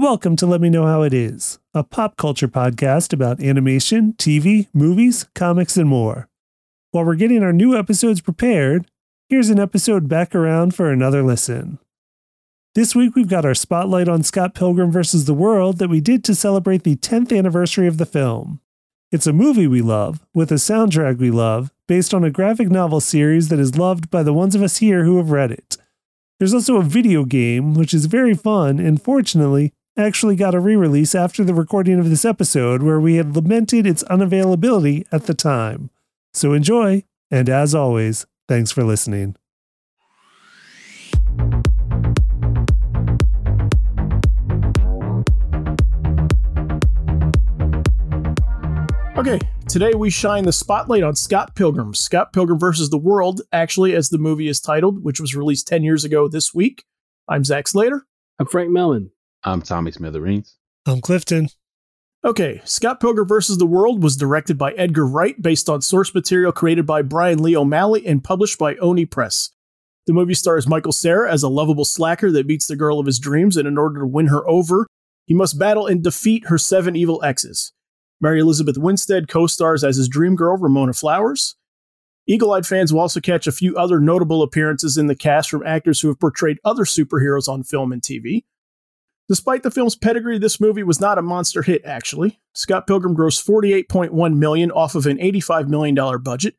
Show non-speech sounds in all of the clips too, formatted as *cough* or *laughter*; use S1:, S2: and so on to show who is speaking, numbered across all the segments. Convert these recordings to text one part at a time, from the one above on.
S1: Welcome to Let Me Know How It Is, a pop culture podcast about animation, TV, movies, comics, and more. While we're getting our new episodes prepared, here's an episode back around for another listen. This week we've got our spotlight on Scott Pilgrim vs. the World that we did to celebrate the 10th anniversary of the film. It's a movie we love, with a soundtrack we love, based on a graphic novel series that is loved by the ones of us here who have read it. There's also a video game, which is very fun and fortunately actually got a re release after the recording of this episode where we had lamented its unavailability at the time. So enjoy, and as always, thanks for listening.
S2: Okay, today we shine the spotlight on Scott Pilgrim. Scott Pilgrim versus the World, actually, as the movie is titled, which was released 10 years ago this week. I'm Zach Slater.
S3: I'm Frank Melman.
S4: I'm Tommy Smithereens.
S1: I'm Clifton.
S2: Okay, Scott Pilgrim vs. the World was directed by Edgar Wright based on source material created by Brian Lee O'Malley and published by Oni Press. The movie stars Michael Cera as a lovable slacker that meets the girl of his dreams, and in order to win her over, he must battle and defeat her seven evil exes. Mary Elizabeth Winstead co stars as his dream girl, Ramona Flowers. Eagle eyed fans will also catch a few other notable appearances in the cast from actors who have portrayed other superheroes on film and TV. Despite the film's pedigree, this movie was not a monster hit, actually. Scott Pilgrim grossed 48.1 million off of an $85 million budget.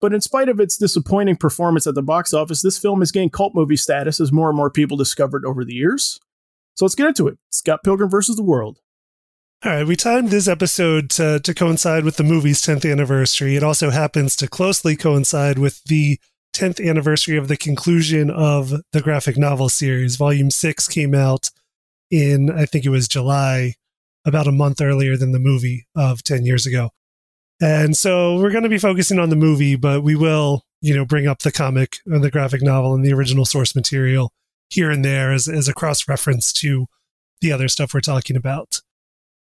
S2: But in spite of its disappointing performance at the box office, this film has gained cult movie status as more and more people discovered over the years. So let's get into it. Scott Pilgrim versus the World.
S1: All right, we timed this episode to, to coincide with the movie's 10th anniversary. It also happens to closely coincide with the 10th anniversary of the conclusion of the graphic novel series. Volume 6 came out in, I think it was July, about a month earlier than the movie of 10 years ago. And so we're going to be focusing on the movie, but we will, you know, bring up the comic and the graphic novel and the original source material here and there as, as a cross reference to the other stuff we're talking about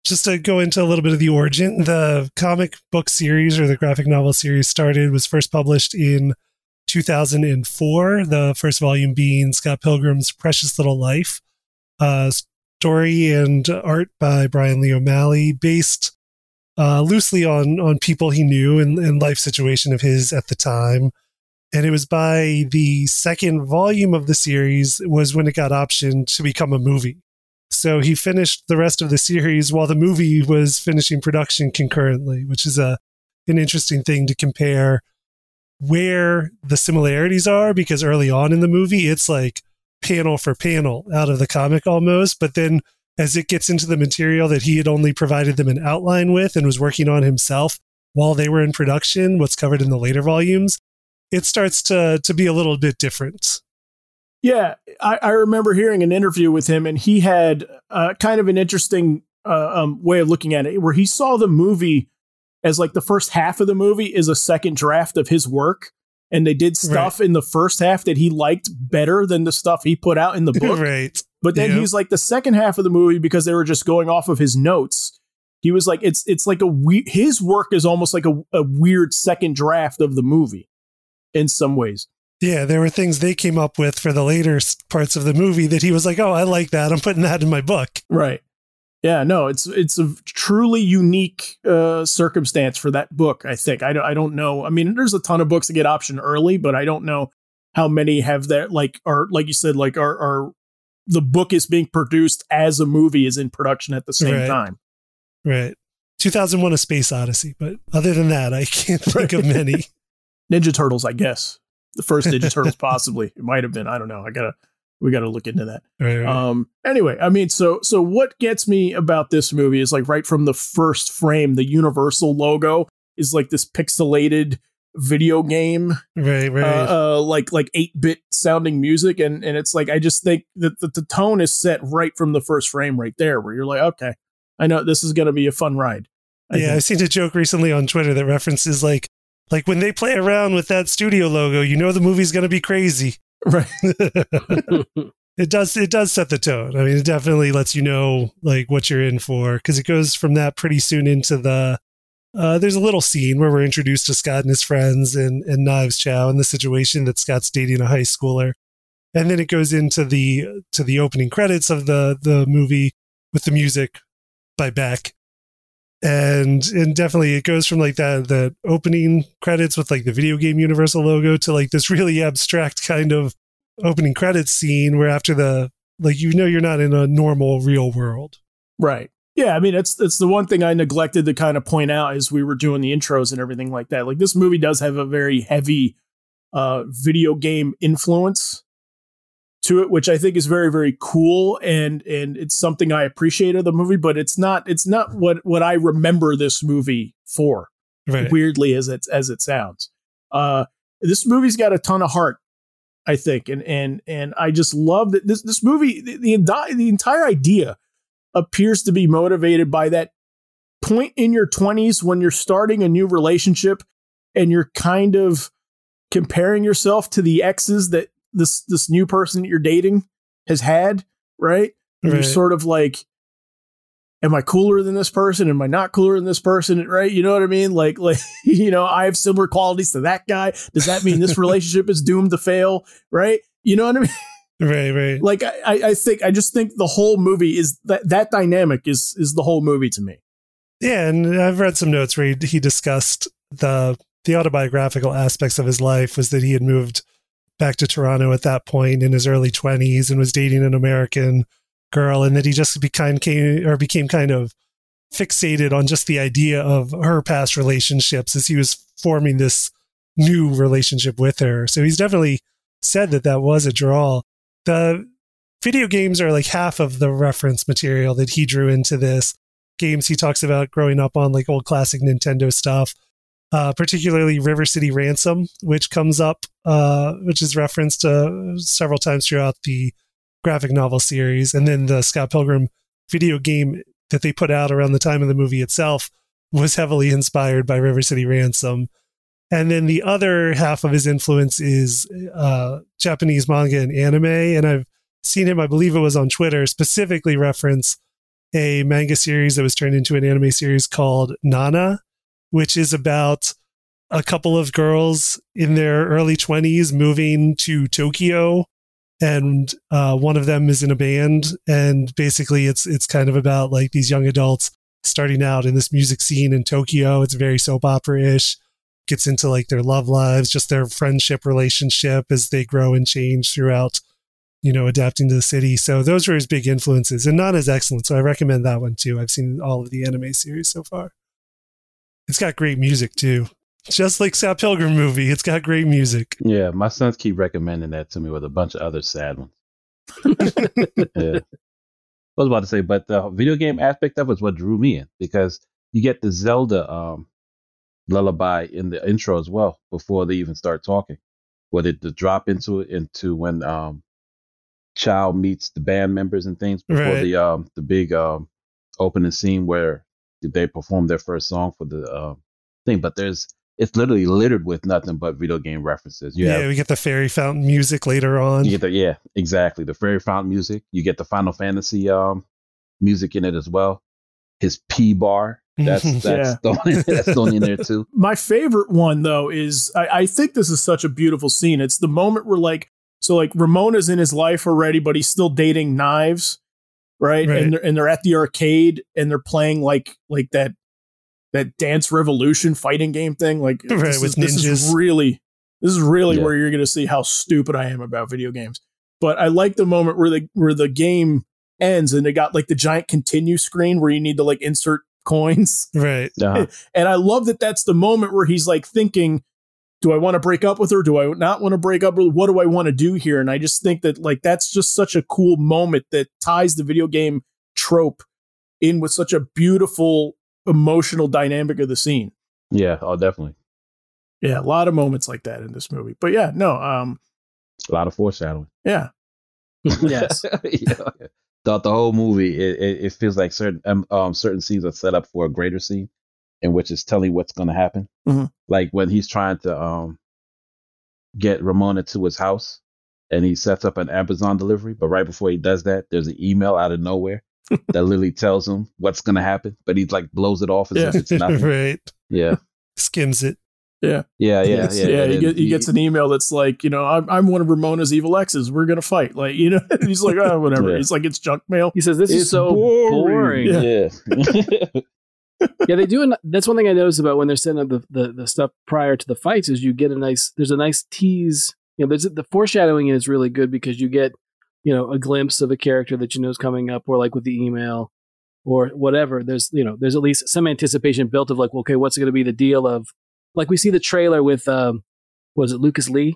S1: just to go into a little bit of the origin, the comic book series or the graphic novel series started was first published in 2004. The first volume being Scott Pilgrim's Precious Little Life, uh, story and art by Brian Lee O'Malley, based uh, loosely on on people he knew and, and life situation of his at the time. And it was by the second volume of the series was when it got optioned to become a movie. So he finished the rest of the series while the movie was finishing production concurrently, which is a an interesting thing to compare where the similarities are because early on in the movie it's like panel for panel out of the comic almost, but then as it gets into the material that he had only provided them an outline with and was working on himself while they were in production, what's covered in the later volumes, it starts to to be a little bit different.
S2: Yeah, I, I, remember hearing an interview with him, and he had uh, kind of an interesting uh, um, way of looking at it, where he saw the movie as like the first half of the movie is a second draft of his work, and they did stuff right. in the first half that he liked better than the stuff he put out in the *laughs* book.
S1: right.
S2: But then he's like the second half of the movie because they were just going off of his notes. He was like, it's it's like a we- his work is almost like a, a weird second draft of the movie in some ways.
S1: Yeah, there were things they came up with for the later parts of the movie that he was like, "Oh, I like that. I'm putting that in my book."
S2: Right. Yeah, no, it's it's a truly unique uh, circumstance for that book. I think I don't I don't know. I mean, there's a ton of books that get option early, but I don't know how many have that. Like, are like you said, like are are the book is being produced as a movie is in production at the same
S1: right.
S2: time.
S1: Right. 2001: A Space Odyssey, but other than that, I can't *laughs* think of many.
S2: Ninja Turtles, I guess the first Ninja *laughs* Turtles possibly. It might have been. I don't know. I gotta we gotta look into that.
S1: Right, right.
S2: Um anyway, I mean, so so what gets me about this movie is like right from the first frame, the Universal logo is like this pixelated video game
S1: right right
S2: uh, uh, like like 8-bit sounding music and and it's like i just think that the, the tone is set right from the first frame right there where you're like okay i know this is going to be a fun ride
S1: I yeah think. i seen a joke recently on twitter that references like like when they play around with that studio logo, you know the movie's going to be crazy.
S2: Right. *laughs*
S1: it does it does set the tone. I mean, it definitely lets you know like what you're in for because it goes from that pretty soon into the uh, there's a little scene where we're introduced to Scott and his friends and, and Knives Chau and the situation that Scott's dating a high schooler. And then it goes into the to the opening credits of the the movie with the music by Beck. And and definitely it goes from like that the opening credits with like the video game Universal logo to like this really abstract kind of opening credits scene where after the like you know you're not in a normal real world.
S2: Right. Yeah, I mean it's it's the one thing I neglected to kind of point out as we were doing the intros and everything like that. Like this movie does have a very heavy uh video game influence to it, which I think is very, very cool and and it's something I appreciate of the movie, but it's not it's not what what I remember this movie for. Right. Weirdly as it as it sounds. Uh this movie's got a ton of heart, I think. And and and I just love that this this movie the, the, the entire idea appears to be motivated by that point in your 20s when you're starting a new relationship and you're kind of comparing yourself to the exes that this this new person that you're dating has had, right? right. You're sort of like, am I cooler than this person? Am I not cooler than this person? Right? You know what I mean? Like, *laughs* like you know, I have similar qualities to that guy. Does that mean this *laughs* relationship is doomed to fail? Right? You know what I mean? *laughs*
S1: Right, right.
S2: Like I, I think I just think the whole movie is that that dynamic is is the whole movie to me.
S1: Yeah, and I've read some notes where he, he discussed the the autobiographical aspects of his life was that he had moved back to Toronto at that point in his early 20s and was dating an American girl and that he just became came, or became kind of fixated on just the idea of her past relationships as he was forming this new relationship with her. So he's definitely said that that was a draw. The video games are like half of the reference material that he drew into this. Games he talks about growing up on like old classic Nintendo stuff uh, particularly River City Ransom, which comes up, uh, which is referenced uh, several times throughout the graphic novel series. And then the Scott Pilgrim video game that they put out around the time of the movie itself was heavily inspired by River City Ransom. And then the other half of his influence is uh, Japanese manga and anime. And I've seen him, I believe it was on Twitter, specifically reference a manga series that was turned into an anime series called Nana, which is about a couple of girls in their early 20s moving to Tokyo. And uh, one of them is in a band. And basically it's it's kind of about like these young adults starting out in this music scene in Tokyo. It's very soap opera-ish gets into like their love lives just their friendship relationship as they grow and change throughout you know adapting to the city. So those were his big influences and not as excellent so I recommend that one too. I've seen all of the anime series so far it's got great music too. Just like Scott Pilgrim movie, it's got great music.
S3: Yeah, my sons keep recommending that to me with a bunch of other sad ones. *laughs* yeah. I was about to say, but the video game aspect of it is what drew me in because you get the Zelda um, lullaby in the intro as well before they even start talking. Where they the drop into it into when um, Child meets the band members and things before right. the um, the big um, opening scene where they perform their first song for the uh, thing. But there's it's literally littered with nothing but video game references.
S1: You yeah, have, we get the fairy fountain music later on.
S3: You get the yeah, exactly the fairy fountain music. You get the Final Fantasy um, music in it as well. His P bar. That's *laughs* that's yeah. thrown in, *laughs* that's thrown in there too.
S2: My favorite one though is I, I think this is such a beautiful scene. It's the moment where like so like Ramona's in his life already, but he's still dating knives right? right? And they're and they're at the arcade and they're playing like like that that Dance Revolution fighting game thing. Like *laughs*
S1: right, this, with
S2: is,
S1: ninjas.
S2: this is really this is really yeah. where you're going to see how stupid I am about video games. But I like the moment where the where the game ends and they got like the giant continue screen where you need to like insert coins.
S1: Right.
S3: Uh-huh. *laughs*
S2: and I love that that's the moment where he's like thinking do I want to break up with her? Do I not want to break up? With what do I want to do here? And I just think that like that's just such a cool moment that ties the video game trope in with such a beautiful emotional dynamic of the scene.
S3: Yeah, oh definitely.
S2: Yeah, a lot of moments like that in this movie. But yeah, no, um
S3: a lot of foreshadowing.
S2: Yeah. *laughs*
S3: yes. *laughs* yeah. Throughout the whole movie, it, it, it feels like certain um, um certain scenes are set up for a greater scene in which is telling what's going to happen.
S2: Mm-hmm.
S3: Like when he's trying to um, get Ramona to his house and he sets up an Amazon delivery, but right before he does that, there's an email out of nowhere *laughs* that literally tells him what's going to happen, but he like blows it off as yeah. if it's nothing. *laughs*
S1: right.
S3: Yeah. *laughs*
S1: Skims it.
S2: Yeah.
S3: Yeah, yeah,
S4: Yes.
S3: yeah.
S2: Yeah, he, get, he gets an email that's like, you know, I'm, I'm one of Ramona's evil exes. We're gonna fight. Like, you know, he's like, oh, whatever.
S3: Yeah.
S2: He's like, it's junk mail.
S4: He says this is
S3: It's
S4: so boring.
S3: Yeah.
S4: yeah, they do. An, that's one thing I noticed about when they're setting up the, the, the stuff prior to the fights is you get a nice. There's a nice tease. You know, there's the foreshadowing is really good because you get you know a glimpse of a character that you know is coming up, or like with the email, or whatever. There's you know there's at least some anticipation built of like, okay, what's going to be the deal of like we see the trailer with um, was it Lucas Lee?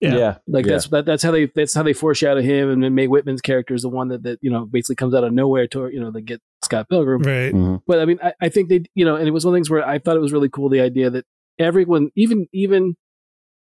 S2: Yeah.
S3: yeah.
S4: Like
S3: Yeah.
S4: that's that, that's how they that's how they foreshadow him, and then Mae Whitman's character is the one that that you know basically comes out of nowhere to you know they get Scott Pilgrim.
S1: Right.
S3: Mhm.
S4: But I mean, I, I think they, you know, and it was one of the things where I thought it was really cool the idea that everyone, even, even,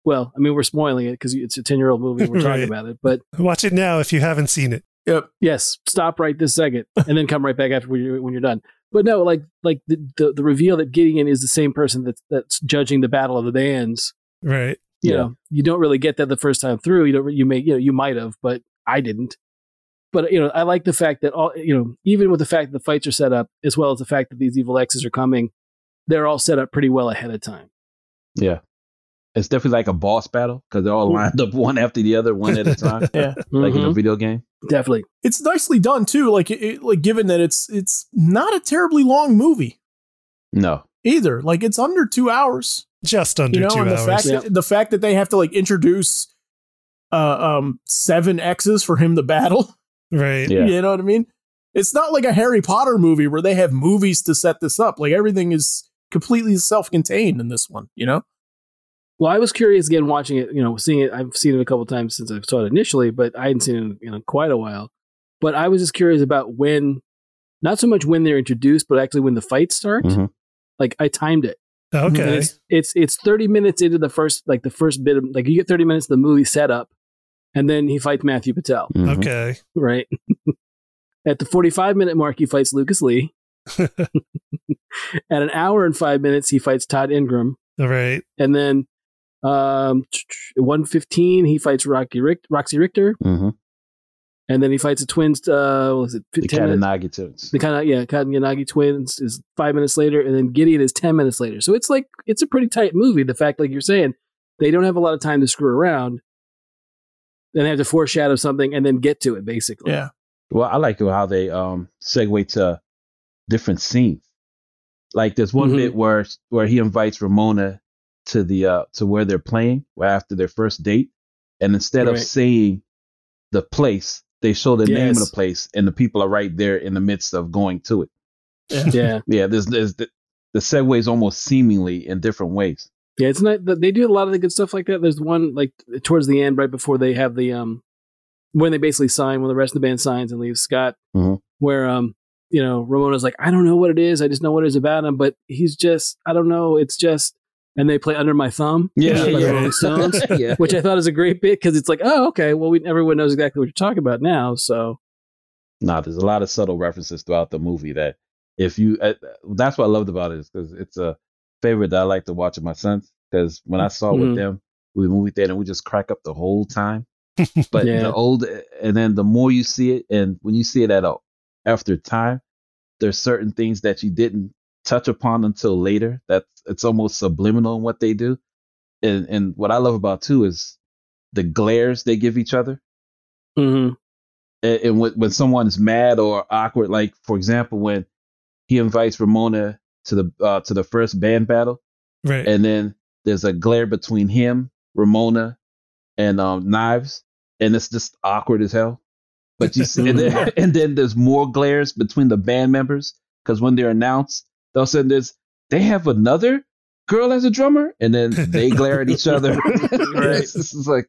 S4: well, I mean, we're spoiling it because it's a 10 year old movie and we're talking *laughs*
S1: Right.
S4: about it. But
S1: Watch it now if you haven't seen it.
S2: Yep.
S4: yes, stop right this second *laughs* and then come right back after when you're, when you're done. But no, like, like the, the, the reveal that Gideon is the same person that's, that's judging the battle of the bands.
S1: Right.
S4: You
S3: Yeah.
S4: know, you don't really get that the first time through. You don't, you may, you know, you might have, but I didn't. But you know, I like the fact that all you know, even with the fact that the fights are set up, as well as the fact that these evil X's are coming, they're all set up pretty well ahead of time.
S3: Yeah. It's definitely like a boss battle because they're all lined up one after the other, one at a *laughs* time,
S2: Yeah.
S3: like in a
S4: Mhm.
S3: video game.
S4: Definitely.
S2: It's nicely done too. Like, it, it- like given that it's it's not a terribly long movie
S3: No.
S2: either. Like, it's under two hours.
S1: Just under
S2: you know,
S1: two
S2: and the
S1: hours.
S2: fact
S4: Yeah.
S2: that, the fact that they have to like introduce uh um seven X's for him to battle. *laughs*
S1: right.
S3: Yeah.
S2: You know what I mean? It's not like a Harry Potter movie where they have movies to set this up. Like everything is completely self-contained in this one, you know?
S4: Well, I was curious again watching it, you know, seeing it. I've seen it a couple times since I saw it initially, but I hadn't seen it in you know, quite a while. But I was just curious about when, not so much when they're introduced, but actually when the fights start.
S3: Mhm.
S4: Like I timed it.
S1: Okay.
S4: it's, it's it's 30 minutes into the first like the first bit of like you get 30 minutes of the movie setup and then he fights Matthew Patel,
S3: Mhm.
S1: Okay.
S4: right? *laughs* At the 45 minute mark he fights Lucas Lee. *laughs* At an hour and 5 minutes he fights Todd Ingram
S1: All right.
S4: and then um 115 he fights Rocky Richt, Roxy Richter
S3: Mhm.
S4: and then he fights the twins uh what was it
S3: The
S4: 10 minutes?
S3: Katayanagi tunes.
S4: the kind of yeah Yanagi twins is five minutes later, and then Gideon is ten minutes later. So it's like it's a pretty tight movie. The fact, like you're saying, they don't have a lot of time to screw around. Then they have to foreshadow something and then get to it, basically.
S2: Yeah.
S3: Well, I like how they um segue to different scenes. Like there's one
S4: Mhm.
S3: bit where where he invites Ramona to the uh to where they're playing after their first date, and instead of
S4: Right.
S3: saying the place, they show the name of the place, and the people are right there in the midst of going to it.
S4: yeah,
S3: Yeah, there's there's the, the segues almost seemingly in different ways.
S4: Yeah. It's not. They do a lot of the good stuff like that. There's one like towards the end, right before they have the um when they basically sign when the rest of the band signs and leaves Scott,
S3: Mhm.
S4: where um you know Ramona's like I don't know what it is, I just know what it is about him, but he's just I don't know, it's just and they play under my thumb,
S3: Yeah,
S4: by the
S1: yeah.
S4: Rolling Stones. *laughs*
S3: yeah.
S4: which I thought is a great bit because it's like, oh, okay, well, we everyone knows exactly what you're talking about now. So
S3: Nah, there's a lot of subtle references throughout the movie that if you, uh, that's what I loved about it is because it's a favorite that I like to watch with my sons. Because when I saw
S4: Mhm.
S3: with them, we movie theater and we just crack up the whole time. *laughs* But
S4: Yeah.
S3: the old, and then the more you see it, and when you see it at a after time, there's certain things that you didn't touch upon until later. That it's almost subliminal in what they do. And and what I love about too is the glares they give each other
S4: mhm.
S3: and, and when, when someone is mad or awkward, like for example, when he invites Ramona to the uh, to the first band battle,
S1: Right.
S3: and then there's a glare between him, Ramona, and um, Knives, and it's just awkward as hell. But you see, and then, *laughs* and then there's more glares between the band members because when they're announced, they'll say there's they have another girl as a drummer, and then they glare at each *laughs* other.
S4: Right. *laughs*
S3: it's, it's like,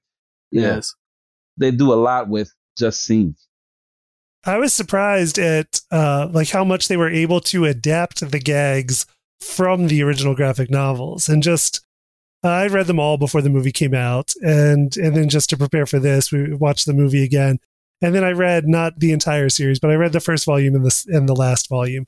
S3: yeah,
S4: yes,
S3: they do a lot with just scenes.
S1: I was surprised at uh, like how much they were able to adapt the gags from the original graphic novels, and just I read them all before the movie came out, and and then just to prepare for this, we watched the movie again, and then I read not the entire series, but I read the first volume and the and the last volume,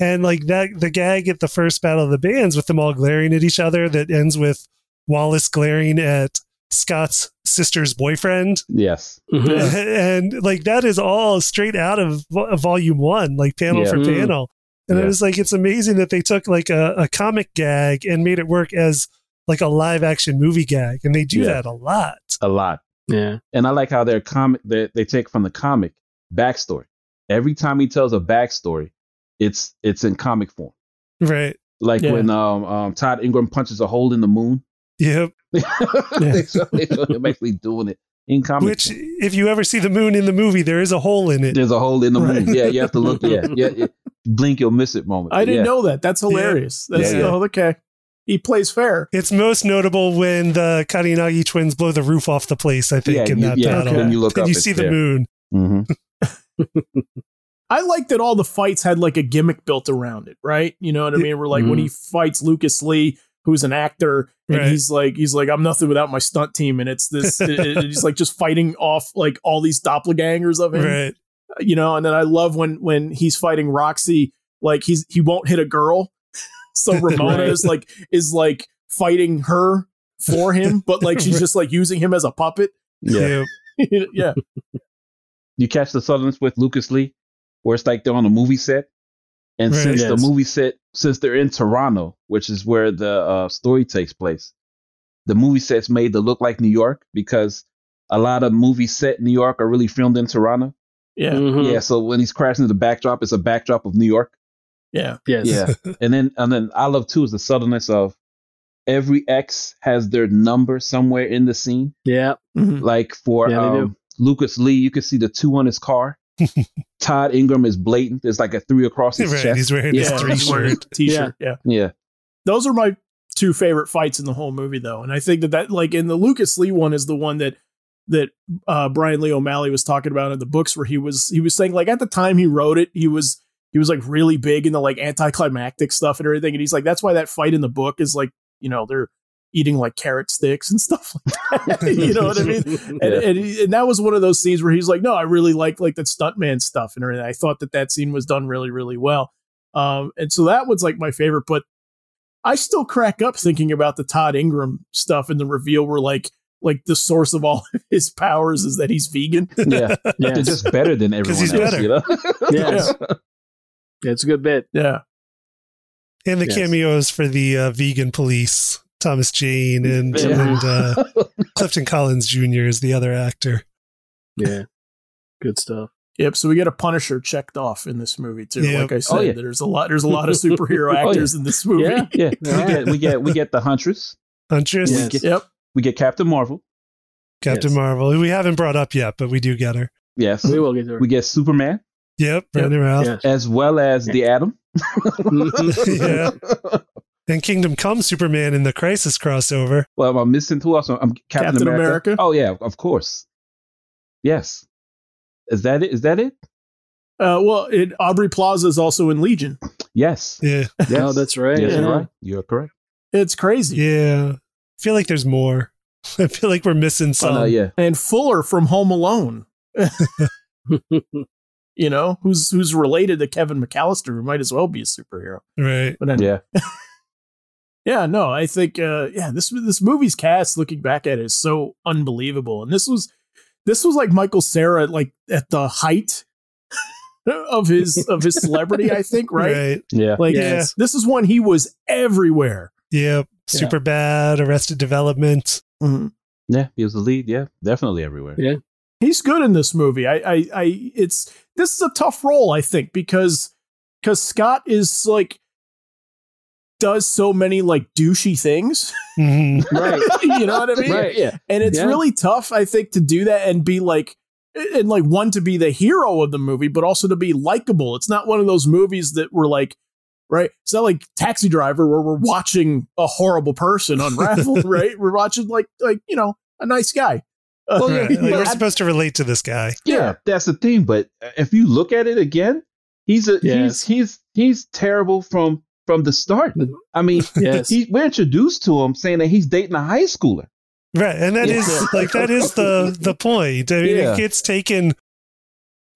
S1: and like that the gag at the first battle of the bands with them all glaring at each other that ends with Wallace glaring at Scott's sister's boyfriend
S3: Yes.
S4: Mhm. *laughs*
S1: and like that is all straight out of volume one, like panel
S3: Yeah.
S1: for
S4: Mm.
S1: panel. And
S3: Yeah.
S1: it was like it's amazing that they took like a, a comic gag and made it work as like a live action movie gag, and they do
S3: Yeah.
S1: that a lot.
S3: a lot.
S4: Yeah.
S3: And I like how their comic they, they take from the comic backstory. Every time he tells a backstory, it's it's in comic form.
S1: Right.
S3: Like
S2: Yeah.
S3: when um, um Todd Ingram punches a hole in the moon.
S1: Yep. *laughs*
S3: they, show, *laughs* they show him actually doing it in comic.
S1: Which,
S3: form.
S1: if you ever see the moon in the movie, there is a hole in it.
S3: There's a hole in the moon. Yeah, you have to look. Yeah, *laughs* yeah. yeah. Blink, you'll miss it. Moment.
S2: I didn't
S3: yeah.
S2: know that. That's hilarious. That's
S3: Yeah, yeah.
S2: oh, okay. He plays fair.
S1: It's most notable when the Katayanagi twins blow the roof off the place. I think
S3: Yeah,
S1: in
S3: you-
S1: that
S3: yeah.
S1: battle.
S2: Okay.
S3: When you look
S1: and
S3: up,
S1: you see the
S3: there.
S1: moon.
S3: Mhm.
S2: I like that all the fights had like a gimmick built around it, right? You know what I mean? We're like when he fights Lucas Lee, who's an actor, and
S1: Right.
S2: he's like, he's like, I'm nothing without my stunt team, and it's this, it- it- he's like just fighting off like all these doppelgangers of him,
S1: Right.
S2: Uh, you know. And then I love when when he's fighting Roxy, like he's he won't hit a girl, *laughs* so Ramona
S4: Right.
S2: is like is like fighting her for him, but like she's *laughs* just like using him as a puppet.
S3: Yeah.
S1: Yeah. *laughs*
S2: yeah,
S3: You catch the Southerns with Lucas Lee, where it's like they're on a movie set. And
S1: Right.
S3: since the movie set, since they're in Toronto, which is where the uh, story takes place, the movie set's made to look like New York because a lot of movies set in New York are really filmed in Toronto.
S2: yeah,
S4: Mhm.
S3: Yeah, so when he's crashing into the backdrop, it's a backdrop of New York.
S2: yeah.
S4: Yes.
S3: Yeah, *laughs* and then and then I love too is the subtleness of every X has their number somewhere in the scene.
S4: Yeah.
S2: Mhm.
S3: Like for
S4: Yeah,
S3: um, Lucas Lee, you can see the two on his car. *laughs* Todd Ingram is blatant. There's like a three across his *laughs*
S1: right.
S3: chest.
S1: He's wearing
S2: Yeah,
S1: his three
S2: he's wearing
S1: shirt.
S2: a t-shirt. yeah.
S3: Yeah,
S2: those are my two favorite fights in the whole movie though and i think that that like in the lucas lee one is the one that that uh brian lee o'malley was talking about in the books where he was he was saying like at the time he wrote it he was he was like really big into like anticlimactic stuff and everything and he's like that's why that fight in the book is like you know they're eating like carrot sticks and *laughs* stuff like that *laughs* you know what i mean *laughs* and,
S3: Yeah.
S2: and, and that was one of those scenes where he's like, no, I really like like that stuntman stuff and. I thought that that scene was done really, really well. Um, and so that was like my favorite. But I still crack up thinking about the Todd Ingram stuff and the reveal where like like the source of all of his powers is that he's vegan.
S3: yeah. They're just better than everyone
S1: he's
S3: else.
S1: better.
S3: You know?
S4: Yes. Yeah, it's a good bit.
S2: Yeah,
S1: And the
S4: Yes.
S1: cameos for the uh, vegan police, Thomas Jane and,
S3: Yeah.
S1: and uh, *laughs* Clifton Collins Jr. is the other actor.
S4: Yeah. Good stuff.
S2: yep. So we get a Punisher checked off in this movie too.
S1: Yep.
S2: Like I said,
S3: Oh, yeah.
S2: there's a lot there's a lot of *laughs* superhero
S3: Oh, yeah.
S2: actors in this movie.
S4: Yeah.
S3: yeah, *laughs* we get we get we get the Huntress.
S1: Huntress,
S4: Yes.
S3: get-
S2: Yep.
S3: We get Captain Marvel.
S1: Captain
S4: Yes.
S1: Marvel, who we haven't brought up yet, but we do get her.
S3: Yes,
S4: We will get her.
S3: we get Superman
S1: Yep,
S2: Yep.
S1: running around.
S4: Yeah.
S3: as well as the Atom.
S1: Yeah. And Kingdom Come Superman in the Crisis crossover.
S3: Well, I'm missing who else? I'm Captain,
S2: Captain
S3: America.
S2: America.
S3: Oh yeah, of course. Yes. Is that it? Is that it?
S2: Uh, well, it, Aubrey Plaza is also in Legion.
S3: Yes.
S1: Yeah, *laughs*
S3: Yes.
S4: Oh, that's right.
S3: Yes,
S4: Yeah.
S3: you're right. You're correct.
S2: It's crazy.
S1: yeah. I feel like there's more. *laughs* I feel like we're missing
S3: Oh,
S1: some.
S3: no, yeah.
S2: and Fuller from Home Alone. *laughs* you know, who's who's related to Kevin McAllister, who might as well be a superhero.
S1: Right.
S2: But anyway,
S3: Yeah.
S2: Yeah, no, I think uh yeah, this this movie's cast looking back at it is so unbelievable. And this was this was like Michael Cera like at the height *laughs* of his of his celebrity, I *laughs* think, right?
S1: Right.
S3: Yeah.
S2: Like
S1: Yes.
S2: this is when he was everywhere.
S1: Yep.
S2: Yeah.
S1: Superbad. Arrested Development.
S2: Mhm.
S3: Yeah. He was the lead. Yeah. Definitely everywhere.
S4: Yeah.
S2: he's good in this movie. I, I, I, it's this is a tough role, I think, because because Scott is like does so many like douchey things.
S1: Mhm. *laughs*
S4: Right. *laughs*
S2: you know what I mean?
S4: Right.
S3: Yeah.
S2: And it's
S4: Yeah.
S2: really tough, I think, to do that and be like and like one to be the hero of the movie, but also to be likable. It's not one of those movies that were like right? It's not like Taxi Driver where we're watching a horrible person unravel, *laughs* right? We're watching like like you know a nice guy. Uh,
S3: Well, yeah,
S1: Right. Like, we're
S3: I-
S1: supposed to relate to this guy.
S3: Yeah, that's the thing. But if you look at it again, he's a
S4: Yes.
S3: he's he's he's terrible from from the start. I mean, *laughs*
S4: Yes.
S3: he, we're introduced to him saying that he's dating a high schooler.
S1: Right. And that is
S3: Yeah.
S1: like that is the the point. I mean
S3: Yeah.
S1: it gets taken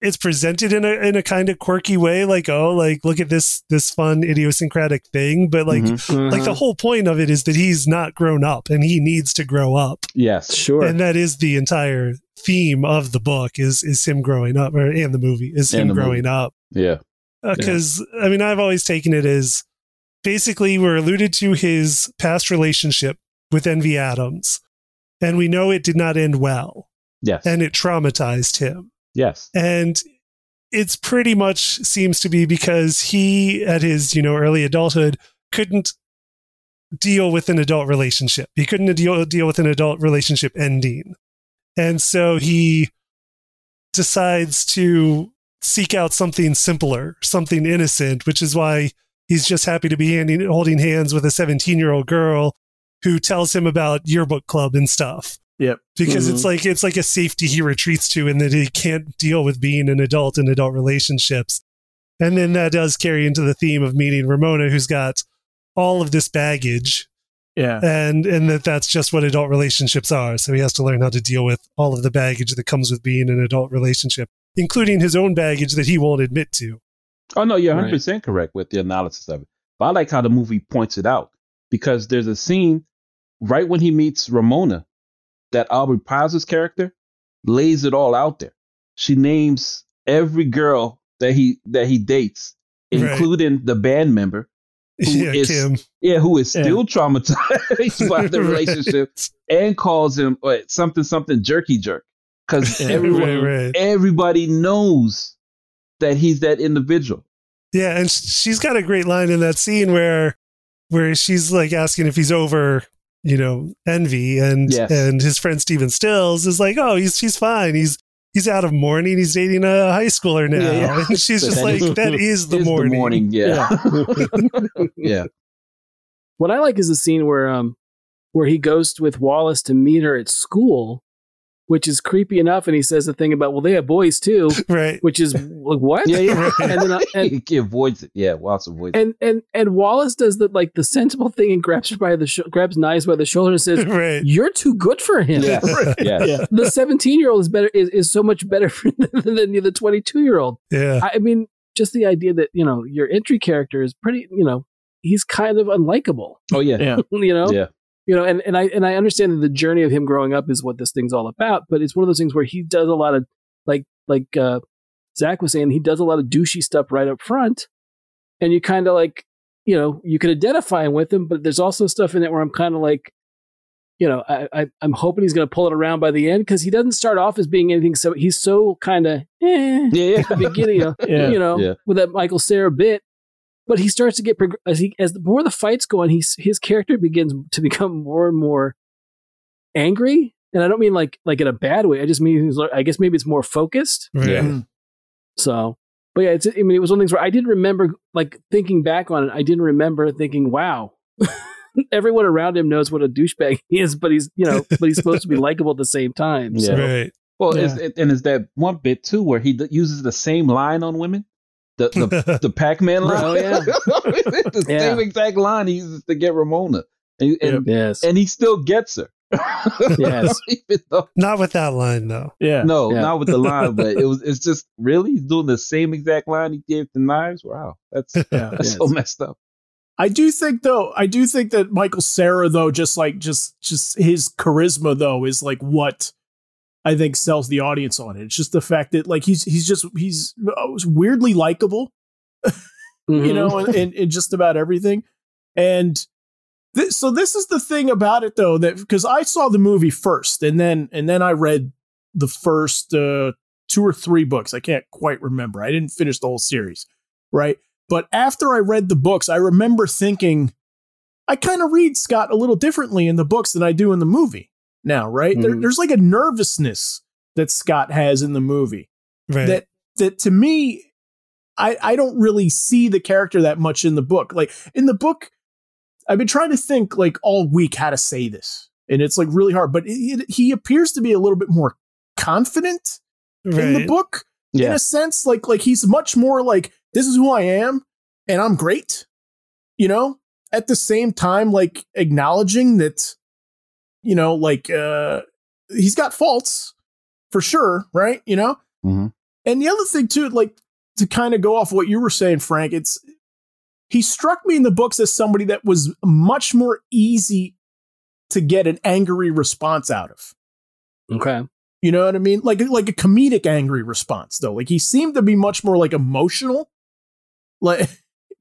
S1: it's presented in a in a kind of quirky way, like, oh, like look at this this fun idiosyncratic thing. But like
S3: Mhm.
S1: like the
S4: Uh-huh.
S1: whole point of it is that he's not grown up and he needs to grow up.
S3: yes,
S4: Sure.
S1: And that is the entire theme of the book is is him growing up or and the movie is
S3: And
S1: him
S3: the movie.
S1: growing up.
S3: yeah,
S1: because I mean I've always taken it as basically we're alluded to his past relationship with Envy Adams. And we know it did not end well
S3: Yes.
S1: and it traumatized him.
S3: yes.
S1: And it's pretty much seems to be because he, at his, you know, early adulthood, couldn't deal with an adult relationship. He couldn't deal, deal with an adult relationship ending. And so he decides to seek out something simpler, something innocent, which is why he's just happy to be handing, holding hands with a 17 year old girl who tells him about yearbook club and stuff.
S2: Yep.
S1: because it's mm-hmm. like it's like a safety he retreats to and that he can't deal with being an adult in adult relationships. And then that does carry into the theme of meeting ramona who's got all of this baggage.
S2: Yeah.
S1: and and that that's just what adult relationships are. So he has to learn how to deal with all of the baggage that comes with being in an adult relationship including his own baggage that he won't admit to
S3: Oh no, you're 100 percent correct with the analysis of it. But I like how the movie points it out because there's a scene right when he meets Ramona that Aubrey Plaza's character lays it all out there. She names every girl that he that he dates,
S1: Right.
S3: including the band member. *laughs* Who
S1: yeah
S3: is-
S1: kim
S3: Yeah, who is
S2: Yeah.
S3: still traumatized *laughs* by the *laughs* relationship and calls him uh, something something jerky jerk because everyone
S1: right, right.
S3: everybody knows that he's that individual.
S1: Yeah, and she's got a great line in that scene where where she's like asking if he's over, you know, envy, and
S3: Yes.
S1: and his friend Stephen Stills is like, oh, he's he's fine, he's he's out of mourning, he's dating a high schooler now,
S3: Yeah, yeah. *laughs*
S1: and she's
S3: But
S1: just
S3: that
S1: like,
S3: is-
S1: that is the
S3: Is
S1: morning.
S3: yeah. *laughs* *laughs* yeah.
S4: What I like is the scene where um where he goes with Wallace to meet her at school, which is creepy enough, and he says the thing about well they have boys too, *laughs*
S1: right?
S4: which is like what?
S3: Yeah, yeah.
S4: And then I- and-
S3: he avoids it. Yeah, Wallace avoids it.
S4: And and and Wallace does the like the sensible thing and grabs her by the sh- grabs Knives by the shoulder and says, *laughs*
S1: right.
S4: "You're too good for him."
S3: Yes. *laughs* yes.
S2: Yeah.
S4: The 17 year old is better is, is so much better for, than the 22 year old.
S1: Yeah.
S4: I mean, just the idea that you know your entry character is pretty, you know, he's kind of unlikable.
S3: Oh yeah.
S2: Yeah.
S4: you know,
S3: Yeah.
S4: You know, and, and I and I understand that the journey of him growing up is what this thing's all about. But it's one of those things where he does a lot of like like uh, Zach was saying, he does a lot of douchey stuff right up front, and you kind of like you know you can identify him with him, but there's also stuff in it where I'm kind of like. You know, I, I I'm hoping he's going to pull it around by the end because he doesn't start off as being anything. So he's so kind of eh,
S3: Yeah. Yeah.
S4: beginning, you *laughs* know,
S2: Yeah.
S4: you know,
S3: Yeah.
S4: with that Michael Cera bit. But he starts to get prog- as he as the more the fights go on, he's his character begins to become more and more angry. And I don't mean like like in a bad way. I just mean he's like- I guess maybe it's more focused.
S1: Right.
S3: Yeah. Mm-hmm.
S4: So, but yeah, it's I mean it was one of the things where I didn't remember like thinking back on it. I didn't remember thinking, wow. *laughs* Everyone around him knows what a douchebag he is, but he's you know, but he's supposed to be likable at the same time. So,
S3: Yeah.
S1: Right.
S3: Well,
S2: Yeah.
S3: it's, it, and is that one bit too where he d- uses the same line on women. The the, *laughs* the Pac-Man line.
S4: Oh, *laughs* yeah. *laughs*
S3: the
S4: Yeah.
S3: same exact line he uses to get Ramona, and and,
S4: yes,
S3: and he still gets her.
S4: Yes.
S3: Though
S1: Not with that line though.
S2: Yeah.
S3: no,
S4: Yeah.
S3: not with the line, but it was. It's just really he's doing the same exact line he gave the knives. Wow, that's
S2: Yeah.
S3: that's
S4: Yes.
S3: so messed up.
S2: I do think though, I do think that Michael Cera though, just like just just his charisma though is like what I think sells the audience on it. It's just the fact that like he's he's just he's uh, weirdly likable, *laughs* you
S4: Mhm.
S2: know, in, in, in just about everything. And th- so this is the thing about it though that because I saw the movie first and then and then I read the first uh, two or three books. I can't quite remember. I didn't finish the whole series, right? But after I read the books, I remember thinking, I kind of read Scott a little differently in the books than I do in the movie now, right? There,
S4: Mhm.
S2: there's like a nervousness that Scott has in the movie
S1: Right.
S2: that that to me, I I don't really see the character that much in the book. Like in the book, I've been trying to think like all week how to say this, and it's like really hard. But it, it, he appears to be a little bit more confident
S1: right.
S2: in the book in a sense like like he's much more like this is who i am and i'm great you know at the same time like acknowledging that you know like uh he's got faults for sure right you know
S3: Mhm.
S2: and the other thing too like to kind of go off what you were saying frank it's he struck me in the books as somebody that was much more easy to get an angry response out of
S4: okay.
S2: you know what I mean? Like like a comedic angry response though. Like he seemed to be much more like emotional. Like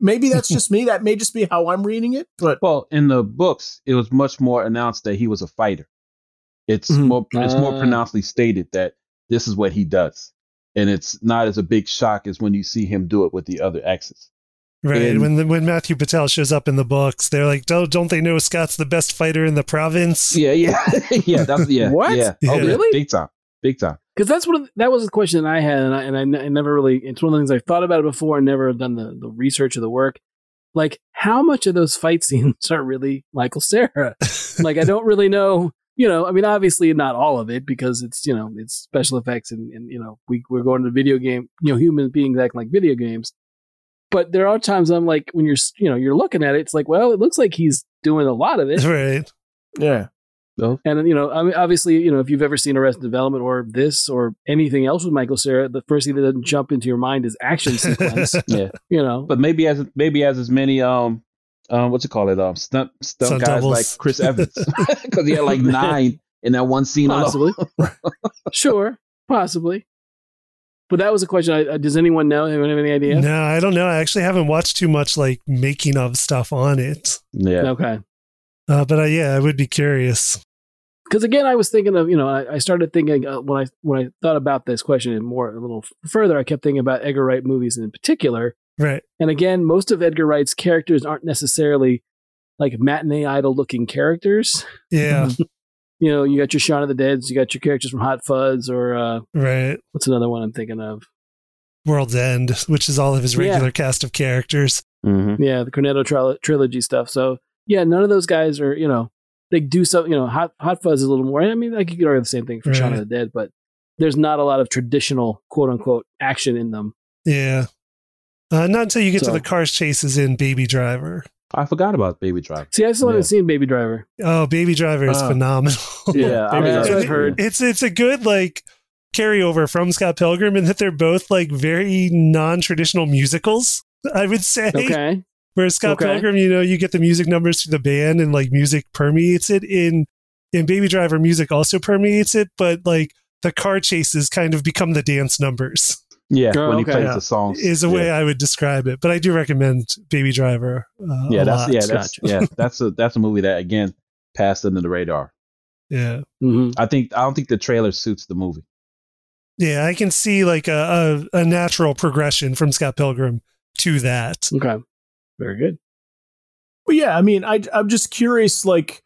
S2: maybe that's *laughs* just me. That may just be how I'm reading it. But
S3: Well, in the books, it was much more announced that he was a fighter. It's
S2: Mhm.
S3: more it's more
S4: Ah.
S3: pronouncedly stated that this is what he does, and it's not as a big shock as when you see him do it with the other exes.
S1: Right.
S3: And-
S1: when the, when Matthew Patel shows up in the books, they're like, don't, don't they know Scott's the best fighter in the province?
S3: Yeah, yeah, *laughs* yeah. That's yeah.
S4: What?
S3: Yeah.
S1: Yeah.
S3: Oh, yeah.
S4: Really?
S3: Big time. Big time.
S4: Because that's what that was the question that I had, and I, and I, never really. It's one of the things I thought about it before and never done the, the research or the work. Like, how much of those fight *laughs* scenes are really Michael Cera? *laughs* like, I don't really know. You know, I mean, obviously not all of it because it's you know it's special effects and, and you know we we're going to video game. You know, human beings acting like video games. But there are times I'm like when you're you know you're looking at it, it's like well, it looks like he's doing a lot of it.
S1: right.
S2: yeah,
S3: No.
S4: And you know, I mean, obviously, you know, if you've ever seen Arrested Development or this or anything else with Michael Cera, the first thing that doesn't jump into your mind is action sequence. *laughs*
S3: Yeah.
S4: you know,
S3: But maybe as maybe as as many um um what's it called it um stunt stunt,
S1: Stunt
S3: guys
S1: doubles.
S3: like Chris Evans *laughs* *laughs* because he had like nine in that one scene
S4: possibly, sure, possibly. But that was a question. I, uh, does anyone know? Anyone have any idea?
S1: No, I don't know. I actually haven't watched too much like making of stuff on it.
S3: Yeah.
S4: Okay.
S1: Uh, but I, yeah, I would be curious.
S4: Because again, I was thinking of you know, I, I started thinking uh, when I when I thought about this question and more a little further, I kept thinking about Edgar Wright movies in particular.
S1: Right.
S4: And again, most of Edgar Wright's characters aren't necessarily like matinee idol looking characters.
S1: Yeah. *laughs*
S4: you know, you got your Shaun of the Deads, you got your characters from Hot Fuzz, or uh,
S1: right.
S4: what's another one I'm thinking of?
S1: World's End, which is all of his
S4: Yeah.
S1: regular cast of characters.
S3: Mm-hmm.
S4: Yeah, the Cornetto tril- trilogy stuff. So yeah, none of those guys are you know they do something. You know, Hot Hot Fuzz is a little more. I mean, like you could argue the same thing for Shaun of the Dead, but there's not a lot of traditional quote unquote action in them.
S1: Yeah. Uh, not until you get
S4: So-
S1: to the car chases in Baby Driver.
S3: I forgot about Baby Driver.
S4: See, I still
S3: Yeah.
S4: haven't seen Baby Driver.
S1: Oh, Baby Driver is
S2: Ah.
S1: phenomenal. *laughs*
S3: Yeah, *laughs* I
S2: Baby
S3: mean,
S4: That's what
S1: And
S4: I've heard.
S1: It's it's a good like carryover from Scott Pilgrim and that they're both like very non-traditional musicals. I would say.
S4: Okay,
S1: Where Scott
S4: Okay.
S1: Pilgrim, you know, you get the music numbers through the band and like music permeates it. In in Baby Driver, music also permeates it, but like the car chases kind of become the dance numbers.
S3: Yeah,
S4: Oh,
S3: when he
S4: okay.
S3: plays
S1: Yeah.
S3: the songs.
S1: Is a
S3: yeah.
S1: way I would describe it. But I do recommend Baby Driver. Uh,
S3: Yeah,
S1: a
S3: that's
S1: lot.
S3: yeah, that's
S4: Gotcha.
S3: yeah, that's a that's a movie that again passed under the radar.
S1: yeah.
S4: hmm
S3: I think I don't think the trailer suits the movie.
S1: Yeah, I can see like a, a, a natural progression from Scott Pilgrim to that.
S4: okay, very good.
S2: But yeah, I mean, I, I'm just curious, like,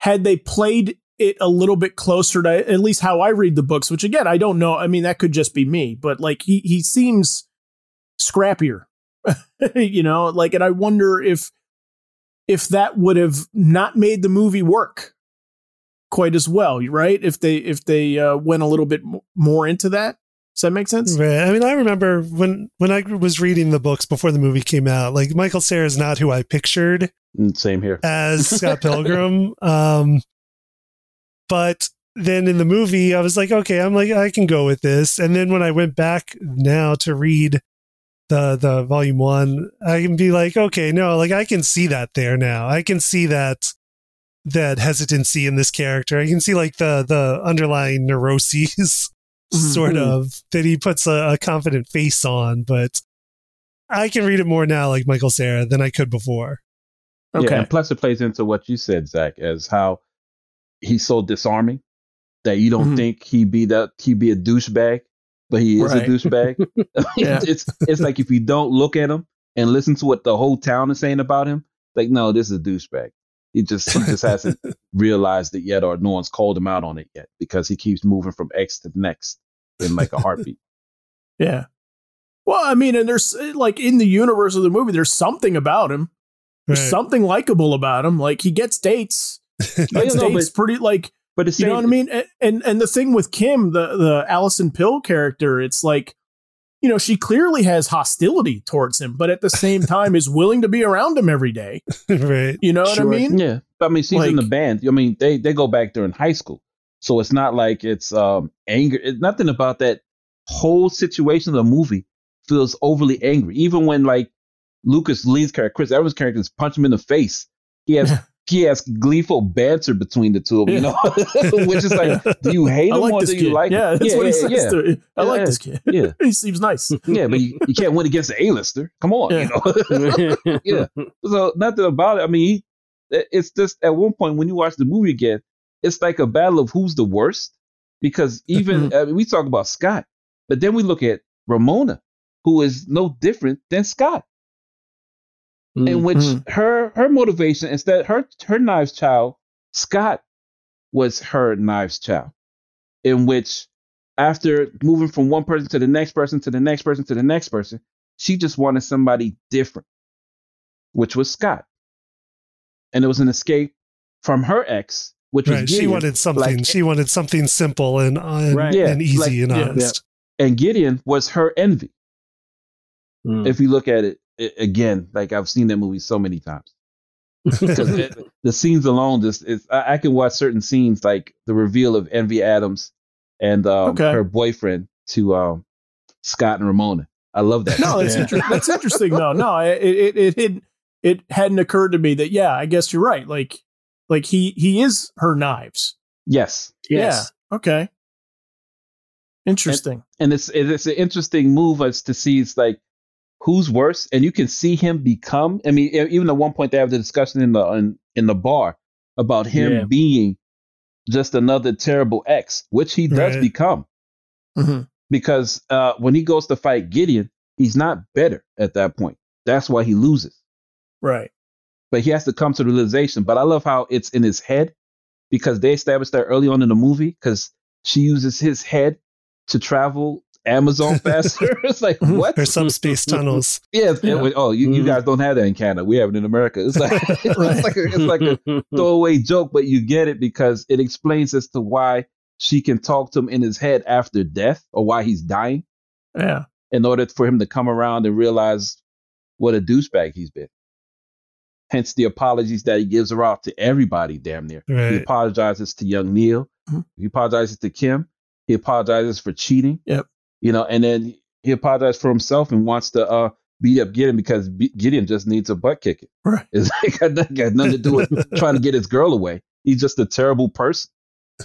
S2: had they played it a little bit closer to at least how I read the books, which again, I don't know. I mean, that could just be me, but like, he, he seems scrappier, *laughs* you know, like, and I wonder if, if that would have not made the movie work quite as well, right? If they, if they uh, went a little bit more into that. Does that make sense?
S1: Right. I mean, I remember when when I was reading the books before the movie came out. Like Michael Cera is not who I pictured
S3: Mm, Same here.
S1: as Scott *laughs* Pilgrim. Um, but then in the movie, I was like, okay, I'm like, I can go with this. And then when I went back now to read the the volume one, I can be like, okay, no, like I can see that there now. I can see that that hesitancy in this character. I can see like the the underlying neuroses, *laughs* sort
S4: Mhm.
S1: of, that he puts a, a confident face on. But I can read it more now, like Michael Cera, than I could before.
S2: Okay.
S3: Yeah, and plus it plays into what you said, Zach, as how he's so disarming that you don't
S2: Mhm.
S3: think he'd be that he'd be a douchebag, but he is
S2: Right.
S3: a douchebag. *laughs* *laughs* It's it's like if you don't look at him and listen to what the whole town is saying about him, like no, this is a douchebag. He just he just hasn't *laughs* realized it yet, or no one's called him out on it yet because he keeps moving from X to next in like a heartbeat.
S2: Yeah. Well, I mean, and there's eh, like in the universe of the movie, there's something about him. There's
S1: Right.
S2: something likable about him. Like he gets dates. *laughs* He gets
S3: no,
S2: dates pretty like
S3: But it's
S2: you know what I mean. And, and and the thing with Kim, the the Alison Pill character, it's like you know she clearly has hostility towards him, but at the same *laughs* time is willing to be around him every day.
S1: right.
S2: You know what
S4: Sure.
S2: I mean?
S3: Yeah, but I mean, she's in the
S2: Like-
S3: band. I mean, they they go back during high school, so it's not like it's um anger. It's nothing about that whole situation of the movie feels overly angry. Even when like Lucas Lee's character, Chris Evans' character, is punch him in the face, he has *laughs* he has gleeful banter between the two of them, you know, *laughs* which is like, *laughs* do you hate
S2: I
S3: him
S2: like
S3: or do
S2: kid.
S3: you like
S2: yeah,
S3: him?
S2: that's what he says.
S3: yeah.
S2: I like this kid. *laughs*
S3: yeah,
S2: he seems nice.
S3: yeah, but you, you can't win against the A-lister. Come on,
S2: Yeah.
S3: you know. Yeah. so nothing about it. I mean, he, it's just at one point when you watch the movie again, it's like a battle of who's the worst. Because even mm-hmm. I mean, we talk about Scott, but then we look at Ramona, who is no different than Scott. In which her her motivation instead her her Knives Chau Scott was her Knives Chau, in which after moving from one person to the next person to the next person to the next person, she just wanted somebody different, which was Scott, and it was an escape from her ex, which was
S1: Right. She wanted something.
S3: Like-
S1: she wanted something simple and and,
S4: Right.
S3: Yeah,
S1: and easy
S3: like-
S1: and
S2: yeah,
S1: honest.
S3: and Gideon was her envy.
S4: Mm.
S3: If you look at it i- again, like I've seen that movie so many times. it- *laughs* the scenes alone just is I, I can watch certain scenes like the reveal of Envy Adams and um,
S2: Okay.
S3: her boyfriend to um, Scott and Ramona. I love that.
S2: No, that's
S4: Yeah.
S2: inter- *laughs* that's interesting. though. no, it it it it it hadn't occurred to me that yeah, I guess you're right. Like like he he is her knives.
S3: yes,
S4: yes.
S2: Yeah. Okay. Interesting.
S3: and it's it's an interesting move as to see it's like who's worse, and you can see him become. I mean, even at one point they have the discussion in the in, in the bar about him
S4: Yeah.
S3: being just another terrible ex, which he does
S1: Right.
S3: become.
S2: Mhm.
S3: because uh, when he goes to fight Gideon, he's not better at that point. That's why he loses.
S2: Right.
S3: But he has to come to the realization. But I love how it's in his head because they established that early on in the movie because she uses his head to travel Amazon *laughs* faster. *laughs* it's like, what?
S1: Or space *laughs* tunnels.
S3: Yeah.
S2: Yeah.
S3: was- oh, you, you
S4: Mhm.
S3: guys don't have that in Canada. We have it in America. It's like, it's
S2: Right.
S3: like, a, it's like a throwaway joke, but you get it because it explains as to why she can talk to him in his head after death or why he's dying
S2: Yeah.
S3: in order for him to come around and realize what a douchebag he's been. Hence the apologies that he gives her out to everybody, damn near. He apologizes to young Neil.
S2: Mhm.
S3: He apologizes to Kim. He apologizes for cheating.
S2: Yep.
S3: You know, and then he apologizes for himself and wants to uh, beat up Gideon because B- Gideon just needs a butt kicking.
S2: Right. *laughs*
S3: It's like got nothing, got nothing to do with trying to get his girl away. He's just a terrible person.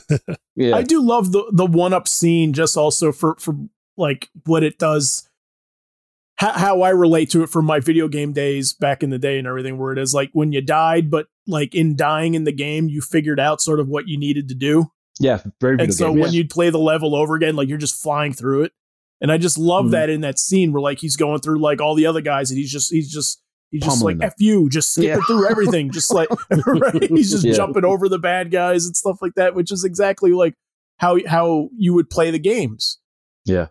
S3: *laughs* Yeah.
S2: I do love the the one up scene just also for for like what it does how, how I relate to it from my video game days back in the day and everything where it is like when you died but like in dying in the game you figured out sort of what you needed to do
S3: yeah. Very
S2: and so
S3: game.
S2: when you'd play the level over again like you're just flying through it and I just love
S4: Mhm.
S2: that in that scene where like he's going through like all the other guys and he's just he's just he's just
S3: Pummeling
S2: like
S3: them.
S2: f you just skipping
S3: Yeah.
S2: through everything just like *laughs* *laughs* right he's just
S3: Yeah.
S2: jumping over the bad guys and stuff like that which is exactly like how how you would play the games
S3: yeah.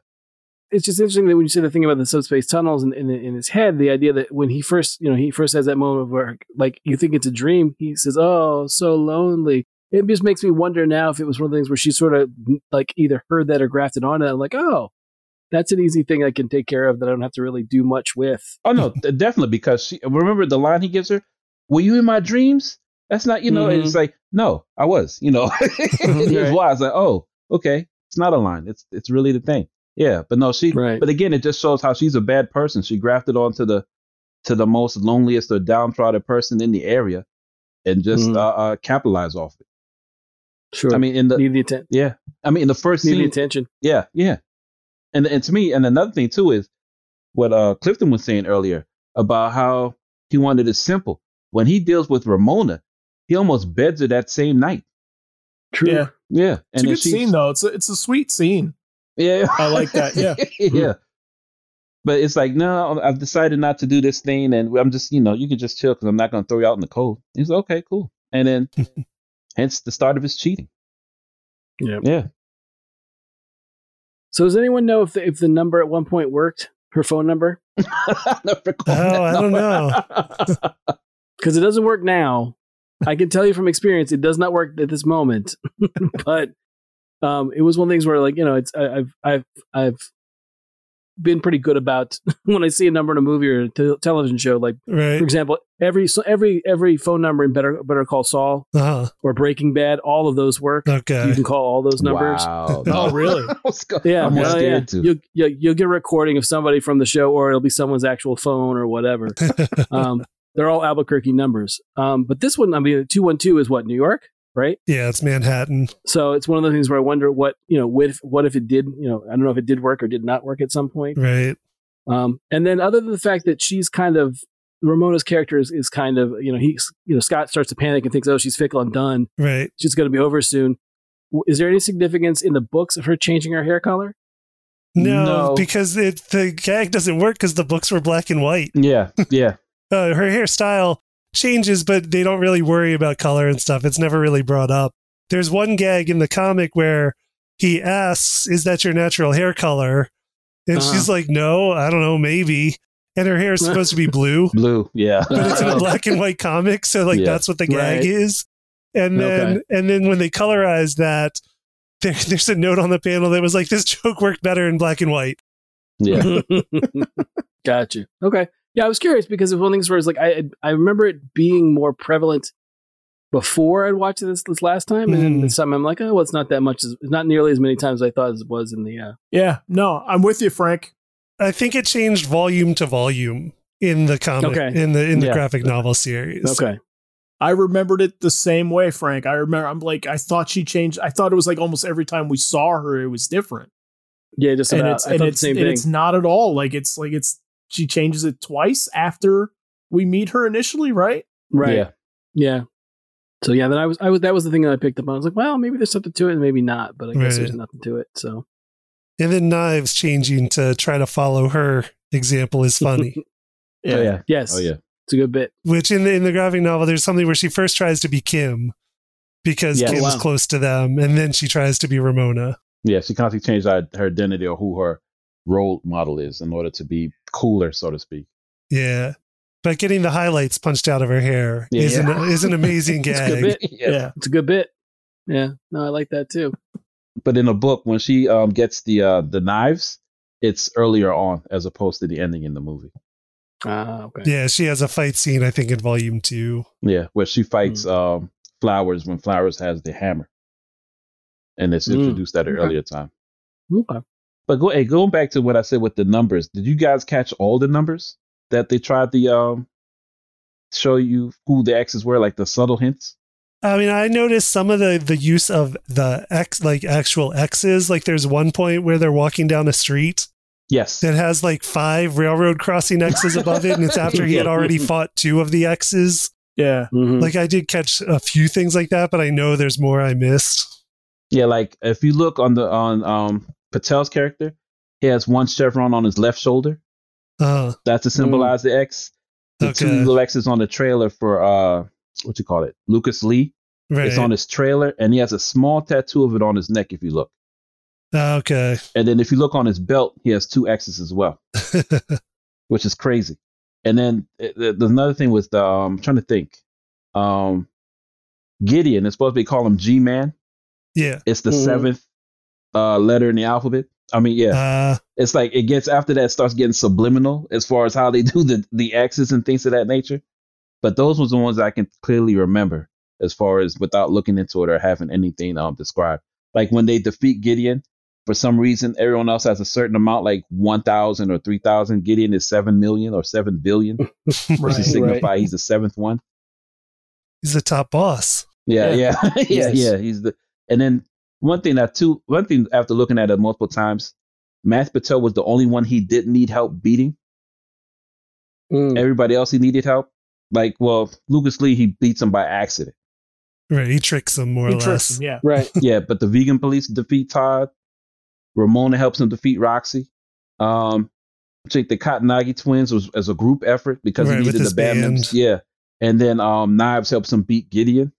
S4: it's just interesting that when you say the thing about the subspace tunnels in, in, in his head, the idea that when he first, you know, he first has that moment of where, like, you think it's a dream, he says, "Oh, so lonely." It just makes me wonder now if it was one of the things where she sort of like either heard that or grafted on it. I'm like, oh, that's an easy thing I can take care of that I don't have to really do much with.
S3: Oh no, *laughs* definitely because she remember the line he gives her. Were you in my dreams? That's not, you know. and It's like, no, I was. You know, *laughs* *laughs* it
S4: Right.
S3: why I was like, oh, okay, it's not a line. It's it's really the thing. Yeah, but no, she.
S4: Right.
S3: But again, it just shows how she's a bad person. She grafted onto the to the most loneliest or downtrodden person in the area, and just
S4: Mhm.
S3: uh, uh, capitalize off it.
S4: Sure.
S3: I mean, in the
S4: need the atten-
S3: yeah, I mean, in the first
S4: need the
S3: scene,
S4: attention.
S3: yeah, yeah. And and to me, and another thing too is what uh Clifton was saying earlier about how he wanted it simple. When he deals with Ramona, he almost beds her that same night.
S4: True.
S2: Yeah.
S3: Yeah,
S2: it's
S3: and
S2: a good scene though it's a, it's a sweet scene
S3: Yeah,
S2: I like that, *laughs* yeah.
S3: yeah. But it's like, no, I've decided not to do this thing, and I'm just, you know, you can just chill because I'm not going to throw you out in the cold. He's like, okay, cool. And then, *laughs* hence the start of his cheating.
S4: Yeah.
S3: Yeah.
S4: So does anyone know if the, if the number at one point worked? Her phone number? *laughs*
S1: Oh,
S3: that
S1: I don't
S3: number. *laughs*
S4: because it doesn't work now. I can tell you from experience, it does not work at this moment. *laughs* but um, it was one of the things where, like, you know, it's I, I've I've I've been pretty good about *laughs* when I see a number in a movie or a television show. Like,
S1: Right.
S4: for example, every so every every phone number in Better Better Call Saul
S1: Uh-huh.
S4: or Breaking Bad, all of those work. You can call all those numbers.
S3: Wow. *laughs*
S2: Oh, really? *laughs*
S3: I was go-
S4: Yeah,
S3: I'm
S4: well, yeah.
S3: to.
S4: You'll, you'll, you'll get a recording of somebody from the show, or it'll be someone's actual phone or whatever. um, they're all Albuquerque numbers. Um, but this one, I mean, two one two is what New York, right?
S1: Yeah, it's Manhattan.
S4: So it's one of the things where I wonder what you know, what if, what if it did, you know, I don't know if it did work or did not work at some point.
S1: Right.
S4: Um, and then other than the fact that she's kind of Ramona's character is, is kind of you know he's you know Scott starts to panic and thinks oh she's fickle and done
S1: Right.
S4: she's going to be over soon. Is there any significance in the books of her changing her hair color?
S1: No,
S3: No.
S1: because it, the gag doesn't work because the books were black and white.
S3: Yeah, yeah, *laughs*
S1: Uh, her hairstyle changes, but they don't really worry about color and stuff. It's never really brought up. There's one gag in the comic where he asks, "Is that your natural hair color?" And
S4: Uh-huh.
S1: she's like, "No, I don't know, maybe." And her hair is supposed to be blue, *laughs*
S3: blue. Yeah,
S1: but it's in a *laughs* black and white comic, so like
S3: Yeah.
S1: that's what the gag
S4: Right.
S1: is. And then
S4: Okay.
S1: and then when they colorize that, *laughs* there, there's a note on the panel that was like, "This joke worked better in black and white."
S3: yeah.
S4: Got you. Okay. Yeah, I was curious because it's one of the things where it's like I I remember it being more prevalent before I'd watched this this last time, and then
S1: Mhm.
S4: this time I'm like, oh, well, it's not that much. as, not nearly as many times as I thought it was in the. Uh,
S2: Yeah, no, I'm with you, Frank.
S1: I think it changed volume to volume in the comic
S4: Okay.
S1: in the in the
S3: Yeah.
S1: graphic novel series.
S4: okay.
S2: I remembered it the same way, Frank. I remember. I'm like, I thought she changed. I thought it was like almost every time we saw her, it was different.
S4: Yeah, just
S2: and
S4: about.
S2: it's
S4: I
S2: and
S4: thought the
S2: it's
S4: same
S2: and
S4: thing.
S2: it's not at all like it's like it's she changes it twice after we meet her initially, right?
S4: Right.
S3: Yeah.
S4: Yeah. So yeah, then I was I was that was the thing that I picked up on. I was like, well, maybe there's something to it, and maybe not. But I guess
S1: Right.
S4: there's nothing to it. So
S1: And then Knives changing to try to follow her example is funny. *laughs*
S3: Oh yeah.
S4: yes,
S3: Oh yeah.
S4: it's a good bit.
S1: Which in the in the graphic novel, there's something where she first tries to be Kim because
S3: Yes.
S1: Kim's
S4: wow.
S1: close to them, and then she tries to be Ramona.
S3: Yeah, she constantly changed her, her identity or who her role model is in order to be cooler, so to speak.
S1: Yeah. But getting the highlights punched out of her hair
S3: Yeah.
S1: is, An, is an amazing *laughs*
S4: It's a good
S1: gag.
S4: bit. *laughs*
S2: Yeah.
S4: It's a good bit. Yeah. No, I like that too.
S3: But in the book, when she um, gets the uh, the knives, it's earlier on as opposed to the ending in the movie.
S4: Ah, okay.
S1: Yeah, she has a fight scene, I think, in volume two.
S3: Yeah, where she fights um, Flowers when Flowers has the hammer, and it's
S4: Mm.
S3: introduced at an
S4: Okay.
S3: earlier time.
S4: Okay.
S3: But go, hey, going back to what I said with the numbers, did you guys catch all the numbers that they tried to um, show you who the X's were, like the subtle hints?
S1: I mean, I noticed some of the the use of the X, like actual X's. Like, there's one point where they're walking down a street
S3: Yes.
S1: that has like five railroad crossing X's above it, and it's after he had *laughs* already fought two of the X's.
S2: Yeah.
S4: Mhm.
S1: Like, I did catch a few things like that, but I know there's more I missed.
S3: Yeah, like if you look on the on um Patel's character, he has one chevron on his left shoulder.
S1: Uh,
S3: That's to symbolize the X. The two little X's on the trailer for uh what you call it? Lucas Lee.
S1: right.
S3: It's on his trailer and he has a small tattoo of it on his neck if you look.
S1: okay.
S3: And then if you look on his belt, he has two X's as well, *laughs* which is crazy. And then uh, the, the another thing was the um, I'm trying to think. Um Gideon is supposed to be call him G Man.
S1: yeah.
S3: It's the
S4: Mhm.
S3: seventh uh letter in the alphabet. I mean, yeah.
S1: Uh,
S3: it's like it gets after that starts getting subliminal as far as how they *laughs* do the the X's and things of that nature. But those was the ones I can clearly remember as far as without looking into it or having anything um described. Like when they defeat Gideon, for some reason everyone else has a certain amount, like one thousand or three thousand. Gideon is seven million or seven billion, *laughs* which
S2: Right,
S3: is signify he's the seventh one.
S1: he's the top boss.
S3: Yeah, yeah, yeah, *laughs*
S4: Yes.
S3: yeah. He's the and then one thing that too one thing after looking at it multiple times, Matt Patel was the only one he didn't need help beating.
S4: Mm.
S3: Everybody else he needed help. Like, well, Lucas Lee he beats him by accident.
S1: Right. He tricks him more
S2: He
S1: or
S2: tricks
S1: less.
S2: him, yeah. *laughs*
S4: Right.
S3: yeah, but the vegan police defeat Todd. Ramona helps him defeat Roxy. Um, I think the Katayanagi twins was as a group effort because
S1: Right,
S3: he needed the band members.
S1: band.
S3: Yeah, and then um, Knives helps him beat Gideon.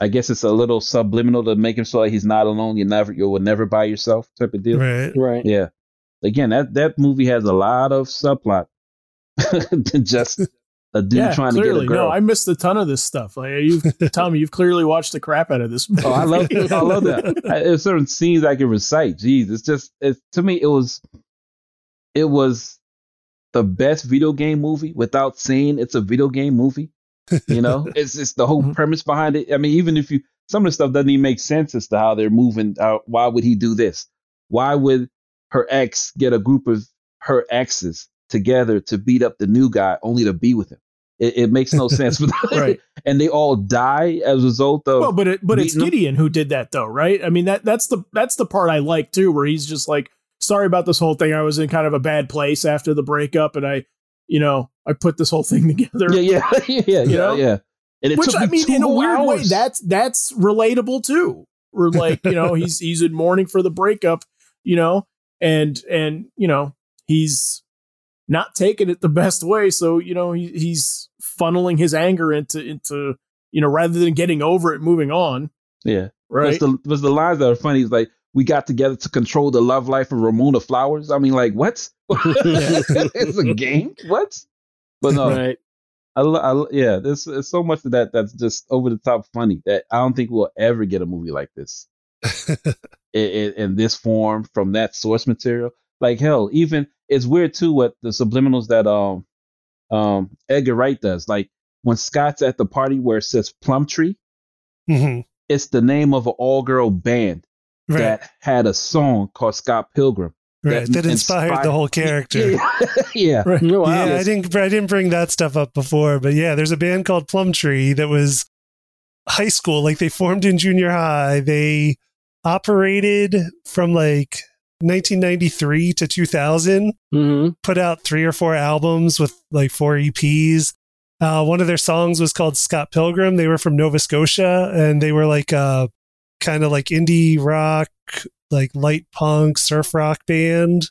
S3: I guess it's a little subliminal to make him so like he's not alone. You never, you will never by yourself type of deal.
S1: Right.
S4: Right.
S3: Yeah. Again, that that movie has a lot of subplot *laughs* than just a dude
S2: yeah,
S3: trying
S2: clearly.
S3: to get a girl.
S2: No, I missed a ton of this stuff. Like you, *laughs* Tommy, you've clearly watched the crap out of this. Movie.
S3: Oh, I love, I love that. *laughs* I, there's certain scenes I can recite. Jeez, it's just, it's, to me, it was, it was the best video game movie without saying it's a video game movie. You know, *laughs* it's just the whole
S2: Mhm.
S3: premise behind it. I mean, even if you, some of the stuff doesn't even make sense as to how they're moving. Uh, why would he do this? Why would her ex get a group of her exes together to beat up the new guy only to be with him? It, it makes no sense. *laughs*
S2: Right.
S3: and they all die as a result of
S2: Well, but it, but it's? Gideon who did that though, right? I mean that that's the that's the part I like too, where he's just like, sorry about this whole thing. I was in kind of a bad place after the breakup, and I, you know, I put this whole thing *laughs* together.
S3: yeah, yeah, *laughs* yeah, yeah,
S2: know?
S3: yeah. And it
S2: Which
S3: took
S2: I mean, in a weird way, that's that's relatable too. We're like, you know, he's he's in mourning for the breakup, you know, and and you know he's not taking it the best way. So you know he, he's funneling his anger into into you know rather than getting over it, moving on.
S3: yeah.
S2: Right.
S3: Was the was the lines that are funny? It's like we got together to control the love life of Ramona Flowers. I mean, like what? *laughs* it's a game. What? But no,
S4: right.
S3: I, I yeah. There's, there's so much of that that's just over the top funny that I don't think we'll ever get a movie like this *laughs* in, in, in this form from that source material. Like hell, even it's weird too what the subliminals that um um Edgar Wright does. Like when Scott's at the party where it says Plumtree,
S1: hmm
S3: it's the name of an all girl band
S1: Right.
S3: that had a song called Scott Pilgrim.
S1: Right.
S3: that
S1: That inspired
S3: inspired-
S1: the whole *laughs* character.
S3: Yeah, *laughs* yeah.
S2: Right.
S4: Wow.
S1: Yeah, I didn't. I didn't bring that stuff up before, but yeah, there's a band called Plumtree that was high school. Like they formed in junior high. They operated from like 1993 to 2000.
S4: hmm
S1: Put out three or four albums with like four EPs. Uh, one of their songs was called Scott Pilgrim. They were from Nova Scotia, and they were like a kind of like indie rock, like light punk, surf rock band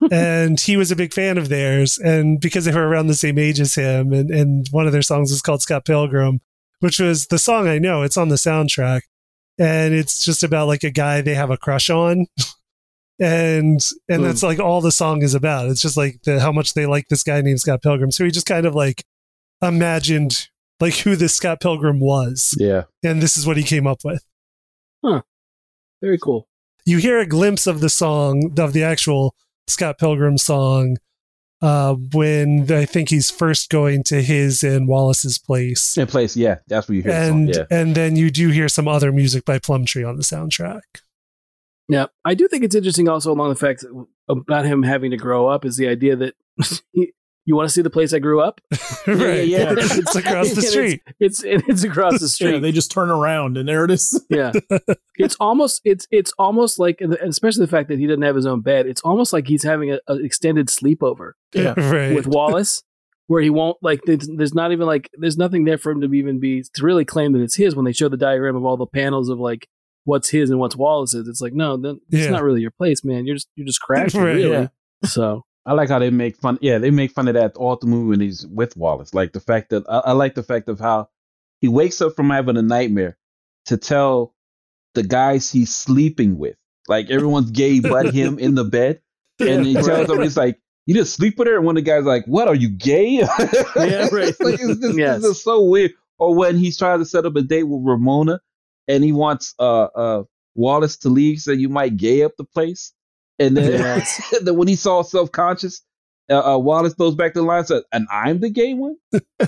S1: *laughs* and he was a big fan of theirs. And because they were around the same age as him, and, and one of their songs was called Scott Pilgrim, which was the song I know. It's on the soundtrack. And it's just about like a guy they have a crush on. *laughs* and and that's like all the song is about. It's just like the, how much they like this guy named Scott Pilgrim. So he just kind of like imagined like who this Scott Pilgrim was.
S3: Yeah.
S1: And this is what he came up with. Huh.
S4: Very cool.
S1: You hear a glimpse of the song of the actual Scott Pilgrim song uh, when I think he's first going to his and Wallace's place,
S3: In place, yeah. That's where you hear
S1: and
S3: the song.
S1: and then you do hear some other music by Plumtree on the soundtrack.
S4: Yeah, I do think it's interesting also along the fact about him having to grow up is the idea that *laughs* he, you want to see the place I grew up. *laughs*
S1: right,
S3: yeah.
S1: it's across the *laughs*
S4: And it's-
S1: street.
S4: It's it's across the *laughs*
S2: Yeah,
S4: street.
S2: they just turn around and there it is.
S4: yeah, it's almost it's it's almost like, especially the fact that he doesn't have his own bed. It's almost like he's having an extended sleepover
S2: Yeah.
S1: right.
S4: with Wallace, where he won't like. There's, there's not even like there's nothing there for him to even be to really claim that it's his. When they show the diagram of all the panels of like what's his and what's Wallace's, it's like no, then it's
S1: Yeah.
S4: not really your place, man. You're just you're just crashing,
S1: Right,
S4: really.
S2: yeah.
S4: So
S3: I like how they make fun. Yeah, they make fun of that all the movie when he's with Wallace. Like the fact that I, I like the fact of how he wakes up from having a nightmare to tell the guys he's sleeping with. Like everyone's gay but him in the bed, *laughs* and he tells them he's like, "You just sleep with her." And one of the guys like, "What are you gay?" *laughs*
S4: Yeah, right.
S3: it's, like, it's, just,
S4: Yes.
S3: it's just so weird. Or when he's trying to set up a date with Ramona, and he wants uh uh Wallace to leave, so you might gay up the place. And then,
S4: Yes. *laughs*
S3: then when he saw self conscious, uh, uh, Wallace goes back to the line and says, "And I'm the gay one,"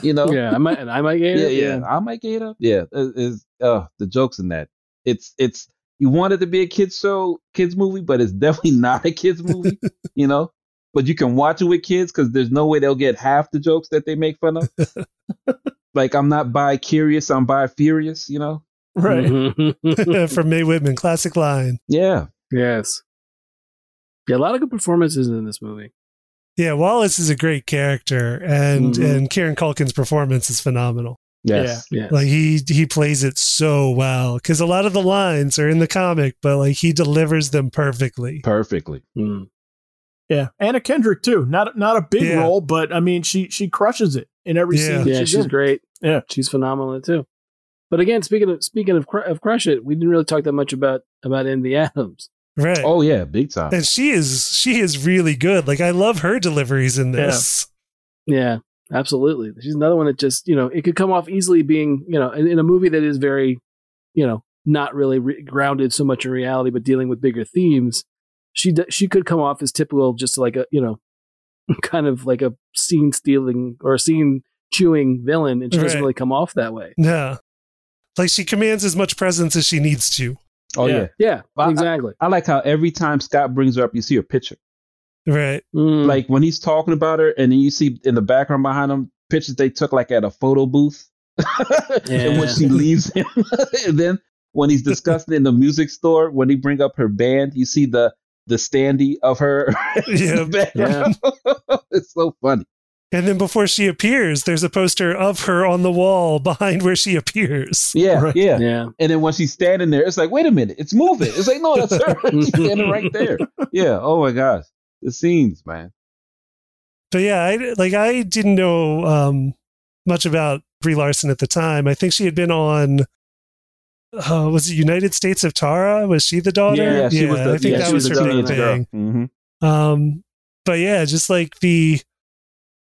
S3: you know.
S4: yeah, I might and I might get
S3: yeah,
S4: it.
S3: yeah, I might gay it up. Yeah, it- is uh the jokes in that. It's it's you want it to be a kids show, kids movie, but it's *laughs* definitely not a kids movie, *laughs* you know. But you can watch it with kids because there's no way they'll get half the jokes that they make fun of. like I'm not bi curious, I'm bi furious, you know.
S2: Right.
S4: Mhm.
S1: From Mae Whitman, classic line.
S3: Yeah,
S4: yes. Yeah, a lot of good performances in this movie.
S1: Yeah, Wallace is a great character, and
S4: Mhm.
S1: and Kieran Culkin's performance is phenomenal.
S3: yes,
S4: Yeah.
S1: Like he he plays it so well because a lot of the lines are in the comic, but like he delivers them perfectly.
S3: perfectly.
S4: Mm.
S2: Yeah. Anna Kendrick too. Not not a big
S1: Yeah.
S2: role, but I mean she she crushes it in every
S1: Yeah.
S2: scene.
S4: Yeah,
S2: she's,
S4: she's
S2: in.
S4: great.
S2: Yeah.
S4: she's phenomenal too. But again, speaking of speaking of Cr- of Crush It, we didn't really talk that much about about Envy Adams.
S1: Right.
S3: Oh yeah, big time.
S1: And she is she is really good. Like I love her deliveries in this.
S4: Yeah, absolutely. She's another one that just you know it could come off easily being you know in, in a movie that is very you know not really re- grounded so much in reality, but dealing with bigger themes. She d- she could come off as typical, just like a you know *laughs* kind of like a scene stealing or a scene chewing villain, and she doesn't really come off that way.
S1: Yeah. Like she commands as much presence as she needs to.
S3: Oh
S2: Yeah.
S3: yeah.
S4: Yeah,
S3: Well, I-
S4: exactly.
S3: I like how every time Scott brings her up, you see her picture.
S1: Right.
S4: Mm.
S3: Like when he's talking about her, and then you see in the background behind him pictures they took like at a photo booth. *laughs* and when she leaves him, *laughs* and then when he's discussing in the music store, when he bring up her band, you see the the standee of her. *laughs*
S1: Yeah.
S3: band. it's so funny.
S1: And then before she appears, there's a poster of her on the wall behind where she appears.
S3: Yeah,
S2: Right.
S3: yeah.
S4: Yeah.
S3: And then when she's standing there, it's like, wait a minute, it's moving. It's like, no, that's her. *laughs* She's standing right there. Yeah. Oh my gosh, the scenes, man.
S1: But yeah, I like I didn't know um, much about Brie Larson at the time. I think she had been on. Uh, was it United States of Tara? Was she the daughter?
S3: Yeah, she was the.
S1: I think
S3: yeah,
S1: that
S3: she
S1: was,
S3: the
S1: her big
S3: teenage girl.
S1: thing.
S3: Mhm.
S1: Um, but yeah, just like the,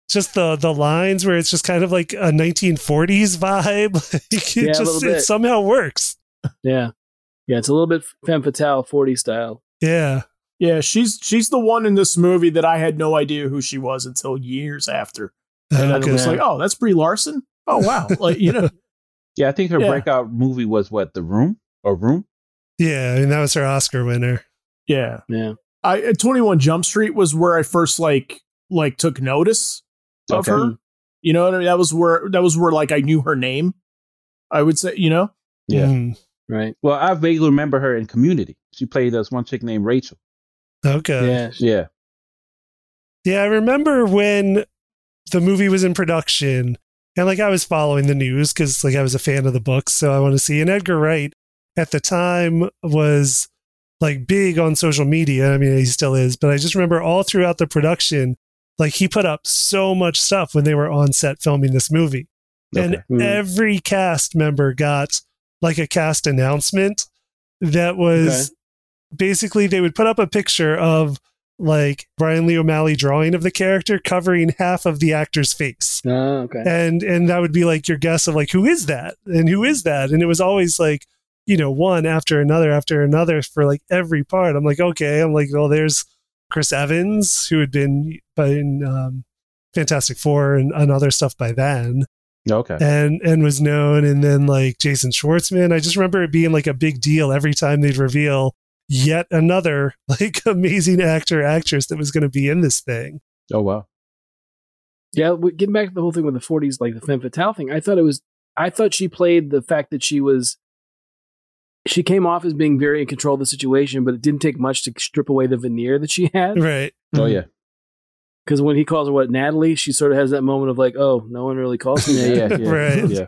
S1: just the the lines where it's just kind of like a 1940s vibe. *laughs* Like, it
S4: Yeah,
S1: just it somehow works.
S4: Yeah. Yeah. It's a little bit femme fatale 40 style.
S1: Yeah,
S2: Yeah, she's she's the one in this movie that I had no idea who she was until years after. And
S1: Okay.
S2: I was like, oh, that's Brie Larson. Oh wow, *laughs* like you know,
S3: Yeah, I think her
S2: Yeah.
S3: breakout movie was what, The Room or Room?
S1: yeah. I mean, that was her Oscar winner.
S2: yeah.
S4: Yeah.
S2: I uh, Twenty One Jump Street was where I first like like took notice of
S3: Okay.
S2: her. You know what I mean? That was where that was where like I knew her name. I would say, you know,
S3: Yeah.
S1: Mm,
S4: Right.
S3: Well, I vaguely remember her in Community. She played this one chick named Rachel.
S1: okay.
S4: Yeah.
S3: Yeah.
S1: Yeah, I remember when the movie was in production and like I was following the news because like I was a fan of the books, so I want to see. And Edgar Wright at the time was like big on social media. I mean, he still is, but I just remember all throughout the production, like he put up so much stuff when they were on set filming this movie. And
S3: Okay.
S4: Hmm.
S1: every cast member got like a cast announcement that was basically they would put up a picture of like Brian Lee O'Malley drawing of the character covering half of the actor's face.
S4: Oh, okay.
S1: And and that would be like your guess of like who is that? And who is that? And it was always like, you know, one after another after another for like every part. I'm like, okay. I'm like, well, there's Chris Evans, who had been in um, Fantastic Four and, and other stuff by then
S3: Okay.
S1: and and was known and then like Jason Schwartzman I just remember it being like a big deal every time they'd reveal yet another *laughs* like amazing actor actress that was going to be in this thing
S3: Oh, wow.
S4: Yeah, getting back to the whole thing with the 40s, like the femme fatale thing, I thought it was, I thought she played the fact that she was, she came off as being very in control of the situation, but it didn't take much to strip away the veneer that she had.
S1: right
S3: Oh, mm-hmm. yeah.
S4: Because when he calls her what Natalie, she sort of has that moment of like, oh, no one really calls me.
S3: Yeah,
S4: that.
S3: yeah, yeah. *laughs*
S1: Right.
S3: Yeah.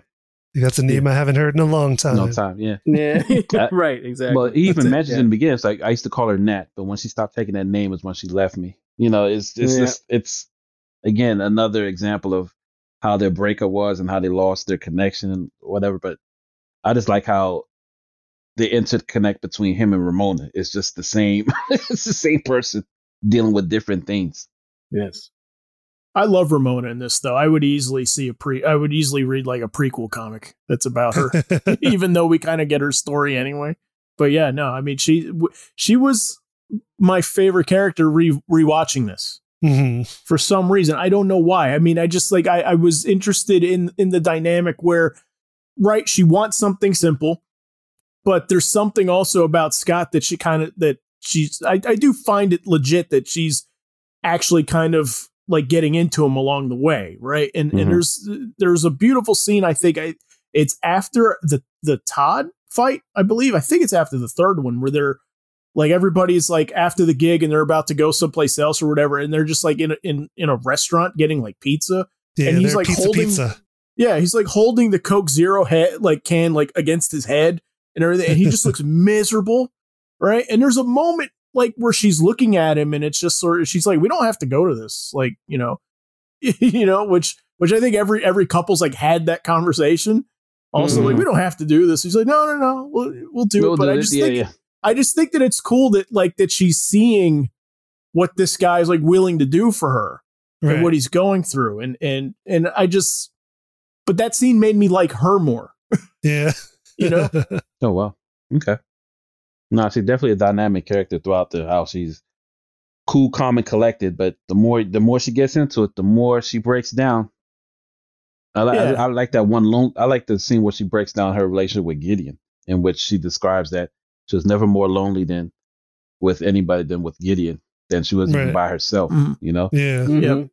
S1: that's a name I haven't heard in a long time
S3: No time. Yeah. *laughs*
S4: yeah, *laughs* right, exactly.
S3: Well, he even mentions
S4: yeah.
S3: in the beginning, it's like I used to call her Nat, but when she stopped taking that name is when she left me. You know, it's it's
S4: Yeah.
S3: just it's again another example of how their breakup was and how they lost their connection and whatever. But I just like how the interconnect between him and Ramona is just the same. *laughs* it's the same person dealing with different things.
S4: yes.
S2: I love Ramona in this though. I would easily see a pre. I would easily read like a prequel comic that's about her, *laughs* even though we kind of get her story anyway. But yeah, no, I mean she w- she was my favorite character re rewatching this
S1: Mhm.
S2: for some reason. I don't know why. I mean, I just like I, I was interested in in the dynamic where, right, she wants something simple, but there's something also about Scott that she kind of that she's. I, I do find it legit that she's actually kind of like getting into him along the way, right? And
S3: Mhm.
S2: and there's there's a beautiful scene. I think I it's after the the Todd fight. I believe. I think it's after the third one where they're like everybody's like after the gig and they're about to go someplace else or whatever, and they're just like in a, in in a restaurant getting like pizza.
S1: yeah
S2: And he's, like,
S1: pizza
S2: holding-
S1: pizza
S2: Yeah, he's like holding the Coke Zero head like can like against his head and everything, and he just looks *laughs* miserable, right? And there's a moment like where she's looking at him, and it's just sort of she's like, "We don't have to go to this," like you know, *laughs* you know, which which I think every every couple's like had that conversation. Also, like
S3: Mhm.
S2: we don't have to do this. He's like, "No, no, no, we'll we'll do
S3: We'll
S2: it." But
S3: do
S2: I
S3: it.
S2: just
S3: yeah,
S2: think
S3: yeah.
S2: I just think that it's cool that like that she's seeing what this guy's like willing to do for her
S1: right.
S2: and what he's going through and and and I just but that scene made me like her more. *laughs*
S1: yeah
S2: You know? *laughs*
S3: Oh wow. Okay. No, she's definitely a dynamic character throughout the house. she's cool, calm, and collected. But the more the more she gets into it, the more she breaks down. I, li-
S2: Yeah.
S3: I, I like that one. Lone, I like the scene where she breaks down her relationship with Gideon, in which she describes that she was never more lonely than with anybody than with Gideon. Than she was even
S1: Right.
S3: by herself.
S2: Mhm.
S3: You know.
S1: yeah
S4: Mhm.
S2: Yep.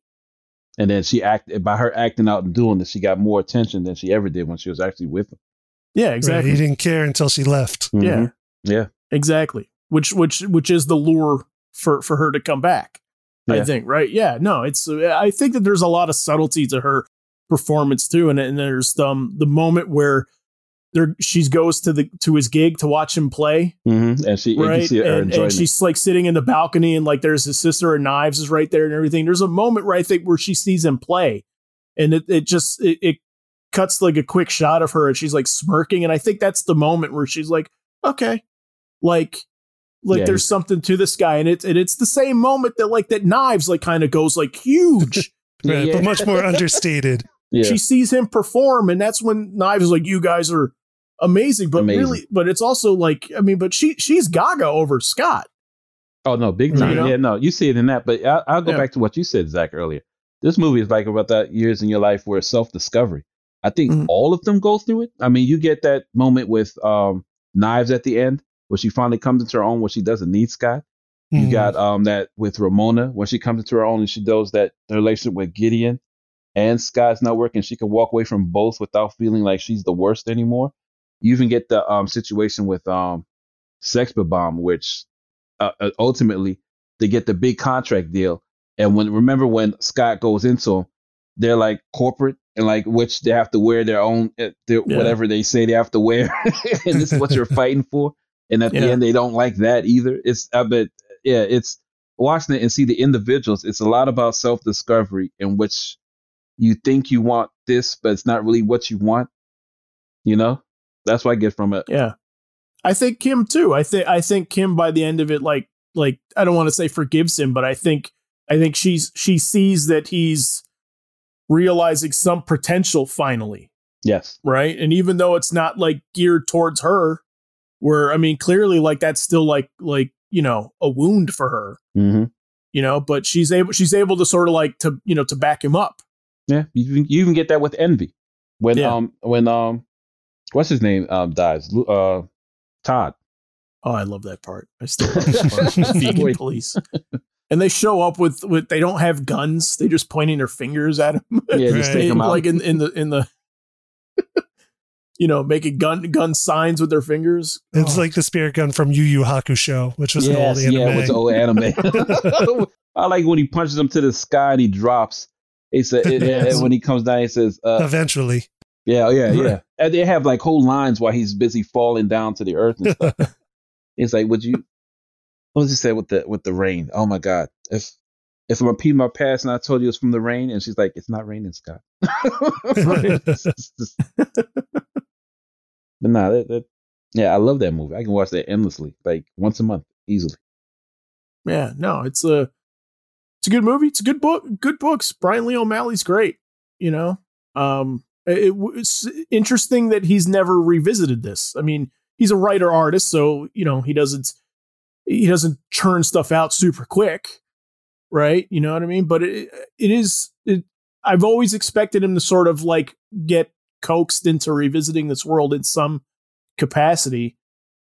S3: And then she acted by her acting out and doing this, she got more attention than she ever did when she was actually with him.
S2: Yeah,
S1: Right,
S2: exactly.
S1: he didn't care until she left.
S2: Yeah,
S3: Mhm. Yeah.
S2: exactly. Which which which is the lure for for her to come back. I think, right? Yeah, no, it's. uh, I think that there's a lot of subtlety to her performance too, and and there's um the moment where there she goes to the to his gig to watch him play,
S3: hmm And she, and you
S2: right?
S3: see her
S2: And, and she's like sitting in the balcony, and like there's his sister and Knives is right there and everything. There's a moment where I think where she sees him play, and it it just it, it cuts like a quick shot of her, and she's like smirking, and I think that's the moment where she's like, okay, like. Like
S3: Yeah,
S2: there's
S3: he's-
S2: something to this guy, and it's and it's the same moment that like that knives like kind of goes like huge. *laughs*
S1: Right,
S3: Yeah.
S1: But much more *laughs* understated.
S3: yeah.
S2: She sees him perform, and that's when Knives is like, "You guys are amazing." But
S3: Amazing.
S2: really, but it's also like, I mean, but she she's Gaga over Scott.
S3: Oh no, big
S2: You know?
S3: Yeah, no, you see it in that. But I, I'll go
S2: Yeah.
S3: back to what you said, Zach, earlier. This movie is like about that years in your life where self discovery. I think
S2: Mhm.
S3: all of them go through it. I mean, you get that moment with um, Knives at the end where she finally comes into her own, where she doesn't need Scott. You
S1: Mm.
S3: got um that with Ramona when she comes into her own and she does that relationship with Gideon and Scott's not working. She can walk away from both without feeling like she's the worst anymore. You even get the um situation with um Sex Bob-Omb, which uh, uh, ultimately they get the big contract deal. And when remember when Scott goes into them, they're like corporate and like which they have to wear their own uh, their,
S2: Yeah.
S3: whatever they say they have to wear, *laughs* and this is what you're *laughs* fighting for. And at the end, they don't like that either. It's I bet yeah, it's watching it and see the individuals. It's a lot about self discovery in which you think you want this, but it's not really what you want. You know, that's what I get from it.
S2: Yeah, I think Kim too. I think I think Kim by the end of it, like like I don't want to say forgives him, but I think I think she's she sees that he's realizing some potential finally,
S3: Yes.
S2: right? And even though it's not like geared towards her, where I mean, clearly like that's still like like you know a wound for her.
S3: hmm
S2: you know but she's able she's able to sort of like to you know to back him up
S3: Yeah. You, even- you even get that with envy when
S2: Yeah.
S3: um when um what's his name um dies uh Todd.
S2: oh i love that part i still *laughs* love that part *laughs* vegan police and they show up with with they don't have guns they just pointing their fingers at him
S3: Yeah, just
S1: Right. *laughs*
S3: take him out.
S2: like in in the in the *laughs* you know making gun gun signs with their fingers
S1: It's
S2: Oh.
S1: like the spirit gun from Yu Yu Hakusho, which was an old anime.
S3: yeah, with the old anime. *laughs* I like when he punches him to the sky and he drops. He said, it-
S2: Yes.
S3: and when he comes down, he says, uh,
S1: Eventually.
S3: Yeah, yeah,
S2: Right.
S3: yeah. And they have like whole lines while he's busy falling down to the earth and stuff. it's like, would you? What does he say with the with the rain? Oh my God! If if I'm repeating my past and I told you it's from the rain, and she's like, it's not raining, Scott. *laughs* Right? It's just- but nah, that, that, yeah, I love that movie. I can watch that endlessly, like once a month, easily.
S2: yeah no it's a it's a good movie it's a good book good books brian lee o'malley's great you know um it, it's interesting that he's never revisited this i mean he's a writer artist so you know he doesn't he doesn't churn stuff out super quick right? You know what i mean? But it it is it, i've always expected him to sort of like get coaxed into revisiting this world in some capacity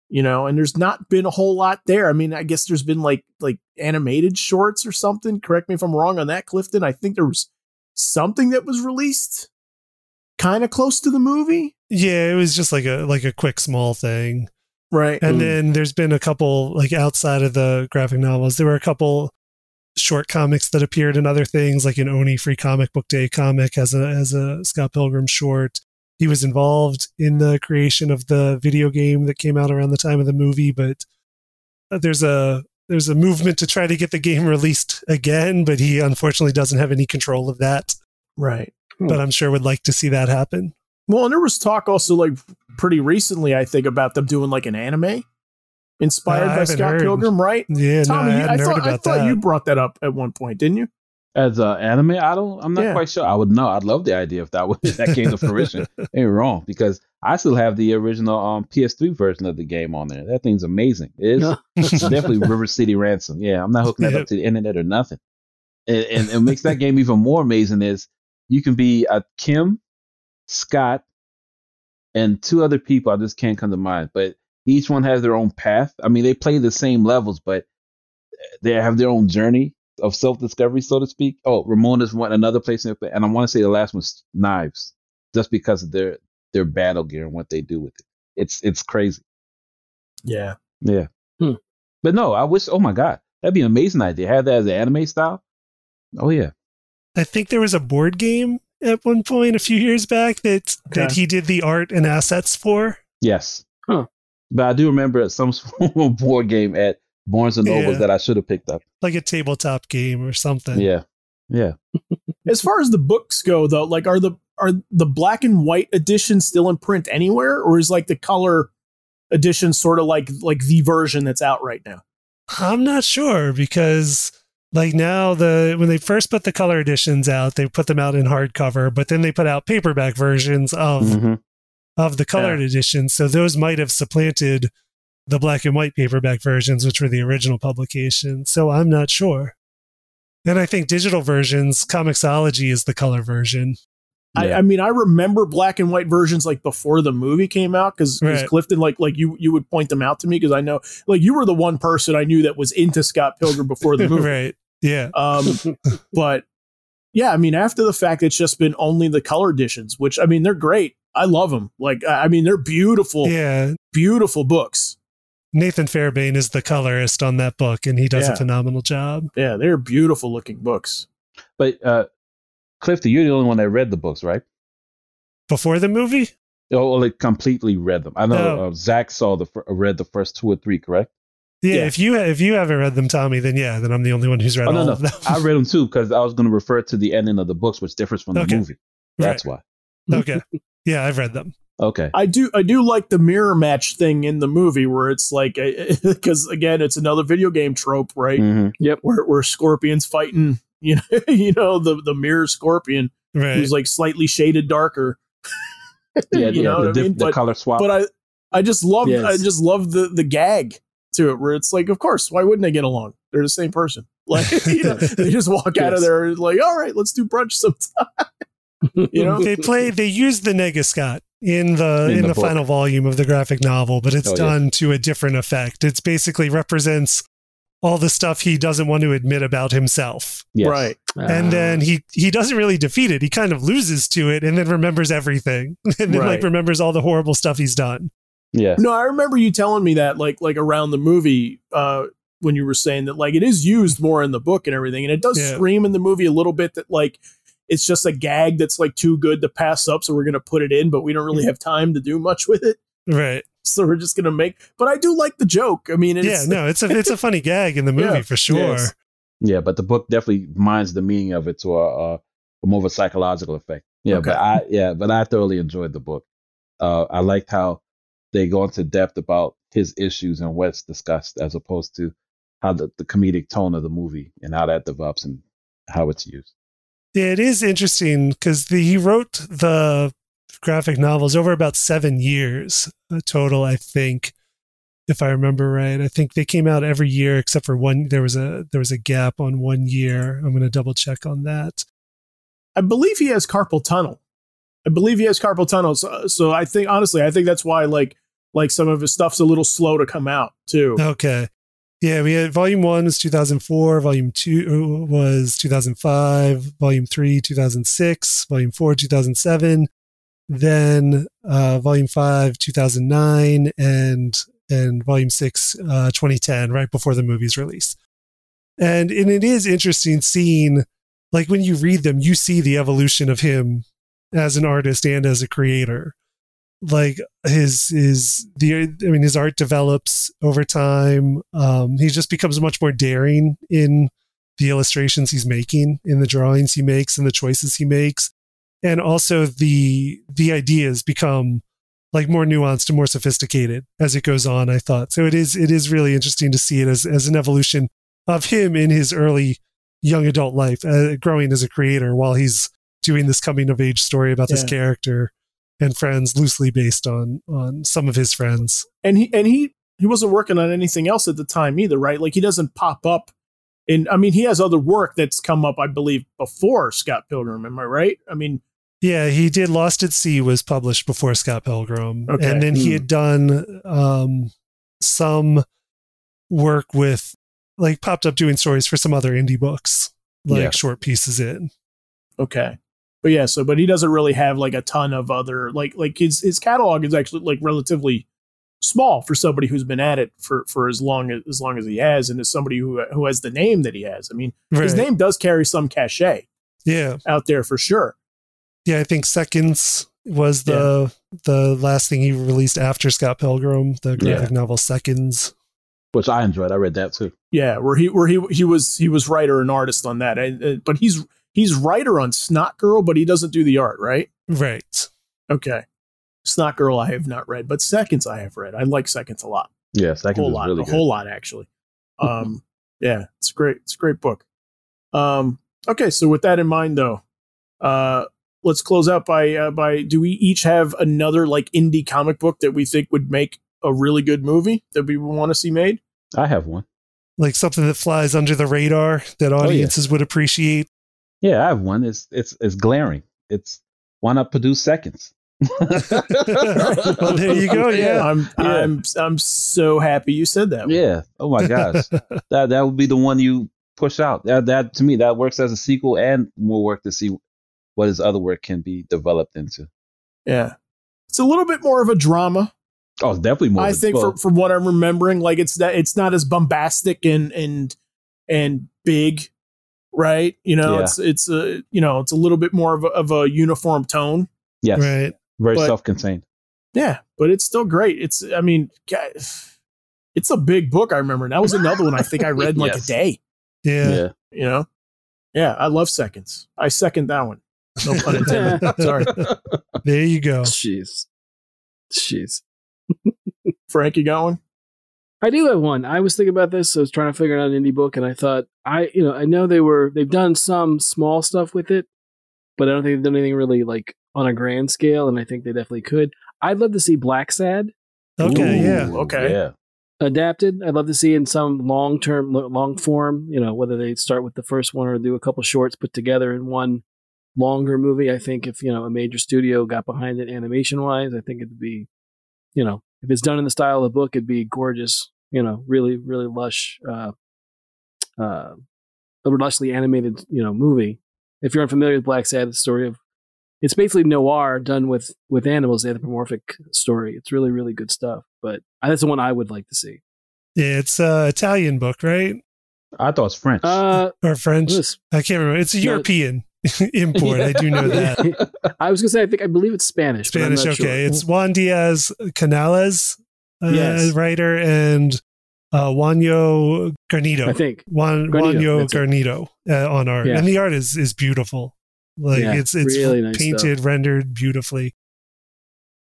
S2: you know and there's not been a whole lot there. I mean i guess there's been like like animated shorts or something. Correct me if i'm wrong on that clifton. I think there was something that was released kind of close to the movie.
S1: Yeah, it was just like a like a quick small thing.
S2: Right
S1: And
S3: Mm.
S1: then there's been a couple like outside of the graphic novels. There were a couple short comics that appeared in other things, like an Oni Free Comic Book Day comic as a as a Scott Pilgrim short. He was involved in the creation of the video game that came out around the time of the movie, but uh, there's a there's a movement to try to get the game released again, but he unfortunately doesn't have any control of that.
S2: right
S1: But I'm sure would like to see that happen.
S2: Well and there was talk also like pretty recently i think about them doing like an anime inspired
S1: I
S2: by scott
S1: heard.
S2: pilgrim right
S1: Yeah,
S2: tommy
S1: no, I
S2: you- I,
S1: hadn't heard
S2: thought, I thought
S1: that.
S2: you brought that up at one point didn't you
S3: As an anime idol, I'm not
S2: Yeah.
S3: quite sure. I would know. I'd love the idea if that was if that came to fruition. *laughs* Ain't wrong because I still have the original um, PS3 version of the game on there. That thing's amazing. It is It's *laughs* definitely River City Ransom. Yeah, I'm not hooking that
S1: Yeah.
S3: up to the internet or nothing. And, and it makes that game even more amazing is you can be a Kim, Scott, and two other people. I just can't come to mind, but each one has their own path. I mean, they play the same levels, but they have their own journey. of self discovery, so to speak. Oh, Ramona's one another place, and I want to say the last one's Knives, just because of their their battle gear and what they do with it. It's it's crazy.
S2: Yeah.
S3: Yeah.
S4: Hmm.
S3: But no, I wish. Oh my god, that'd be an amazing idea. Have that as an anime style. Oh yeah.
S1: I think there was a board game at one point a few years back that that he did the art and assets for.
S3: Yes.
S4: Huh.
S3: But I do remember at some *laughs* board game at Barnes and Nobles
S1: Yeah.
S3: that I should have picked up.
S1: like a tabletop game or something.
S3: Yeah. Yeah. *laughs*
S2: As far as the books go, though, like are the are the black and white editions still in print anywhere, or is like the color edition sort of like like the version that's out right now?
S1: I'm not sure because like now the when they first put the color editions out, they put them out in hardcover, but then they put out paperback versions of
S3: Mhm.
S1: of the colored editions. So those might have supplanted the black and white paperback versions, which were the original publication. So I'm not sure. And I think digital versions, Comixology is the color version.
S2: I,
S3: Yeah.
S2: I mean, I remember black and white versions like before the movie came out because
S1: Right.
S2: Clifton, like like you you would point them out to me because I know like you were the one person I knew that was into Scott Pilgrim before the *laughs* movie.
S1: right. Yeah.
S2: Um, *laughs* but yeah, I mean, after the fact, it's just been only the color editions, which I mean, they're great. I love them. Like, I I mean, they're beautiful,
S1: Yeah.
S2: beautiful books.
S1: Nathan Fairbairn is the colorist on that book, and he does
S2: Yeah.
S1: a phenomenal job.
S2: Yeah, they're beautiful looking books.
S3: But uh Clifton, you're the only one that read the books, right?
S1: Before the movie?
S3: Oh, or like completely read them. I know
S1: No.
S3: uh, Zach saw the fir- read the first two or three, correct?
S1: Yeah,
S2: Yeah.
S1: if you if you haven't read them, Tommy, then yeah, then I'm the only one who's read
S3: Oh, no,
S1: all
S3: no.
S1: of them.
S3: I read *laughs* them too because I was going to refer to the ending of the books, which differs from the
S1: Okay.
S3: movie. That's why.
S1: okay. Yeah, I've read them.
S3: Okay.
S2: I do, I do like the mirror match thing in the movie where it's like, *laughs* because again, it's another video game trope, right?
S3: Mhm.
S2: Where where Scorpion's fighting, *laughs* you know, *laughs* you know, the the mirror Scorpion
S1: Right.
S2: who's like slightly shaded darker. *laughs*
S3: Yeah,
S2: you
S3: yeah.
S2: know
S3: the,
S2: what I mean?
S3: the
S2: But-
S3: color swap.
S2: but I I just love
S4: Yes.
S2: I just love the the gag to it where it's like of course why wouldn't they get along they're the same person like you know they just walk out of
S4: Yes.
S2: there like all right let's do brunch sometime you know
S1: they play they use the Nega-Scott in the
S3: In
S1: in,
S3: the
S1: the, final volume of the graphic novel, but it's
S3: Oh, yeah.
S1: done to a different effect. It's basically represents all the stuff he doesn't want to admit about himself.
S3: yes.
S2: right
S1: And
S4: Ah.
S1: then he he doesn't really defeat it. He kind of loses to it and then remembers everything. *laughs* And then
S2: Right.
S1: like remembers all the horrible stuff he's done.
S3: Yeah.
S2: no I remember you telling me that like like around the movie uh when you were saying that like it is used more in the book and everything and it does
S1: Yeah.
S2: scream in the movie a little bit that like it's just a gag that's like too good to pass up so we're gonna put it in but we don't really have time to do much with it
S1: Right. *laughs*
S2: so we're just gonna make but I do like the joke I mean it's,
S1: yeah, no, it's a it's a funny gag in the *laughs* movie
S2: Yeah.
S1: for sure.
S2: Yes.
S3: Yeah, but the book definitely mines the meaning of it to a, a, a more of a psychological effect. Yeah,
S2: Okay.
S3: but I yeah, but I thoroughly enjoyed the book. Uh, I liked how they go into depth about his issues and what's discussed, as opposed to how the, the comedic tone of the movie and how that develops and how it's used.
S1: Yeah, it is interesting because he wrote the graphic novels over about seven years uh, total, I think, if I remember right. I think they came out every year except for one. There was a there was a gap on one year. I'm going to double check on that.
S2: I believe he has carpal tunnel. I believe he has carpal tunnel. So, so I think honestly, I think that's why like like some of his stuff's a little slow to come out too.
S1: Okay. Yeah, we had volume one was 2004, volume two was 2005, volume three, 2006, volume four, 2007, then uh, volume five, 2009, and and volume six, uh, 2010, right before the movie's release. And and it is interesting seeing, like when you read them, you see the evolution of him as an artist and as a creator like his his the I mean his art develops over time. Um, he just becomes much more daring in the illustrations he's making, in the drawings he makes, and the choices he makes, and also the the ideas become like more nuanced and more sophisticated as it goes on. I thought so. It is it is really interesting to see it as as an evolution of him in his early young adult life, uh, growing as a creator while he's doing this coming of age story about this character and friends loosely based on on some of his friends.
S2: And he and he he wasn't working on anything else at the time either, right? Like he doesn't pop up in I mean, he has other work that's come up, I believe, before Scott Pilgrim. Am I right? I mean,
S1: Yeah, he did Lost at Sea was published before Scott Pilgrim.
S2: Okay.
S1: And then he
S2: Hmm.
S1: had done um some work with like popped up doing stories for some other indie books, like
S3: Yeah.
S1: short pieces in.
S2: Okay. But yeah, so but he doesn't really have like a ton of other like like his his catalog is actually like relatively small for somebody who's been at it for for as long as, as long as he has and as somebody who who has the name that he has. I mean, his name does carry some cachet
S1: Yeah.
S2: out there for sure.
S1: Yeah, I think Seconds was the the last thing he released after Scott Pilgrim, the graphic novel Seconds.
S3: which I enjoyed. I read that too.
S2: Yeah, where he where he he was he was writer and artist on that. And, uh, but he's he's writer on Snotgirl, but he doesn't do the art, right?
S1: Right.
S2: Okay. Snotgirl I have not read, but Seconds I have read. I like Seconds a lot.
S3: Yes,
S2: a whole
S3: was
S2: lot,
S3: really
S2: a
S3: good.
S2: whole lot actually. *laughs* Um, yeah, it's great. It's a great book. Um, okay, so with that in mind, though, uh, let's close out by uh, by. Do we each have another like indie comic book that we think would make a really good movie that we want to see made?
S3: I have one.
S1: Like something that flies under the radar that
S3: yeah.
S1: audiences would appreciate.
S3: Yeah, I have one. It's it's it's glaring. It's why not produce seconds?
S1: Well, there you go, *laughs* yeah.
S2: I'm
S3: Yeah.
S2: I'm I'm so happy you said that. one.
S3: Yeah. Oh my gosh. *laughs* that that would be the one you push out. That that to me that works as a sequel and more work to see what his other work can be developed into.
S2: yeah. It's a little bit more of a drama.
S3: Oh, it's definitely more.
S2: I think
S3: well,
S2: from from what I'm remembering, like it's that it's not as bombastic and and and big, right? You know,
S3: Yeah.
S2: it's it's a you know it's a little bit more of a, of a uniform tone.
S3: yes,
S1: Right.
S3: very
S2: But-
S3: self-contained.
S2: Yeah, but it's still great. It's I mean, God, it's a big book. I remember and that was another one I think I *laughs* read in like a day.
S1: Yeah.
S3: Yeah.
S2: You know, yeah, I love seconds. I second that one. No pun intended. *laughs* Sorry,
S1: There you go.
S4: Jeez. Jeez. *laughs*
S2: Frank, you got one?
S4: I do have one. I was thinking about this. I was trying to figure out an indie book, and I thought, I, you know, I know they were, they've done some small stuff with it, but I don't think they've done anything really like on a grand scale, and I think they definitely could. I'd love to see Blacksad
S1: Okay,
S3: Ooh,
S1: yeah.
S2: okay.
S3: Yeah.
S4: adapted. I'd love to see in some long term, long form, you know, whether they start with the first one or do a couple shorts put together in one longer movie. I think if, you know, a major studio got behind it animation wise, I think it'd be, you know, if it's done in the style of the book, it'd be gorgeous, you know, really, really lush, uh, uh, a lushly animated, you know, movie. If you're unfamiliar with Blacksad, the story of, it's basically noir done with, with animals, the anthropomorphic story. It's really, really good stuff. But that's the one I would like to see.
S1: Yeah, it's a Italian book, right?
S3: I thought it's French.
S4: Uh,
S1: Or French.
S4: This-
S1: I can't remember. It's a
S4: No.
S1: European *laughs* import. I do know that. *laughs*
S4: I was gonna say I think I believe it's Spanish. but I'm
S1: Spanish,
S4: not
S1: okay.
S4: sure.
S1: It's Juan Diaz Canales, uh,
S4: Yes.
S1: writer, and uh, Juanjo Guarnido.
S4: I think.
S1: Juan,
S4: Guarnido, Juanjo.
S1: Guarnido uh, on art.
S4: Yeah.
S1: And the art is, is beautiful. Like
S4: Yeah,
S1: it's it's
S4: really nice
S1: painted, rendered beautifully.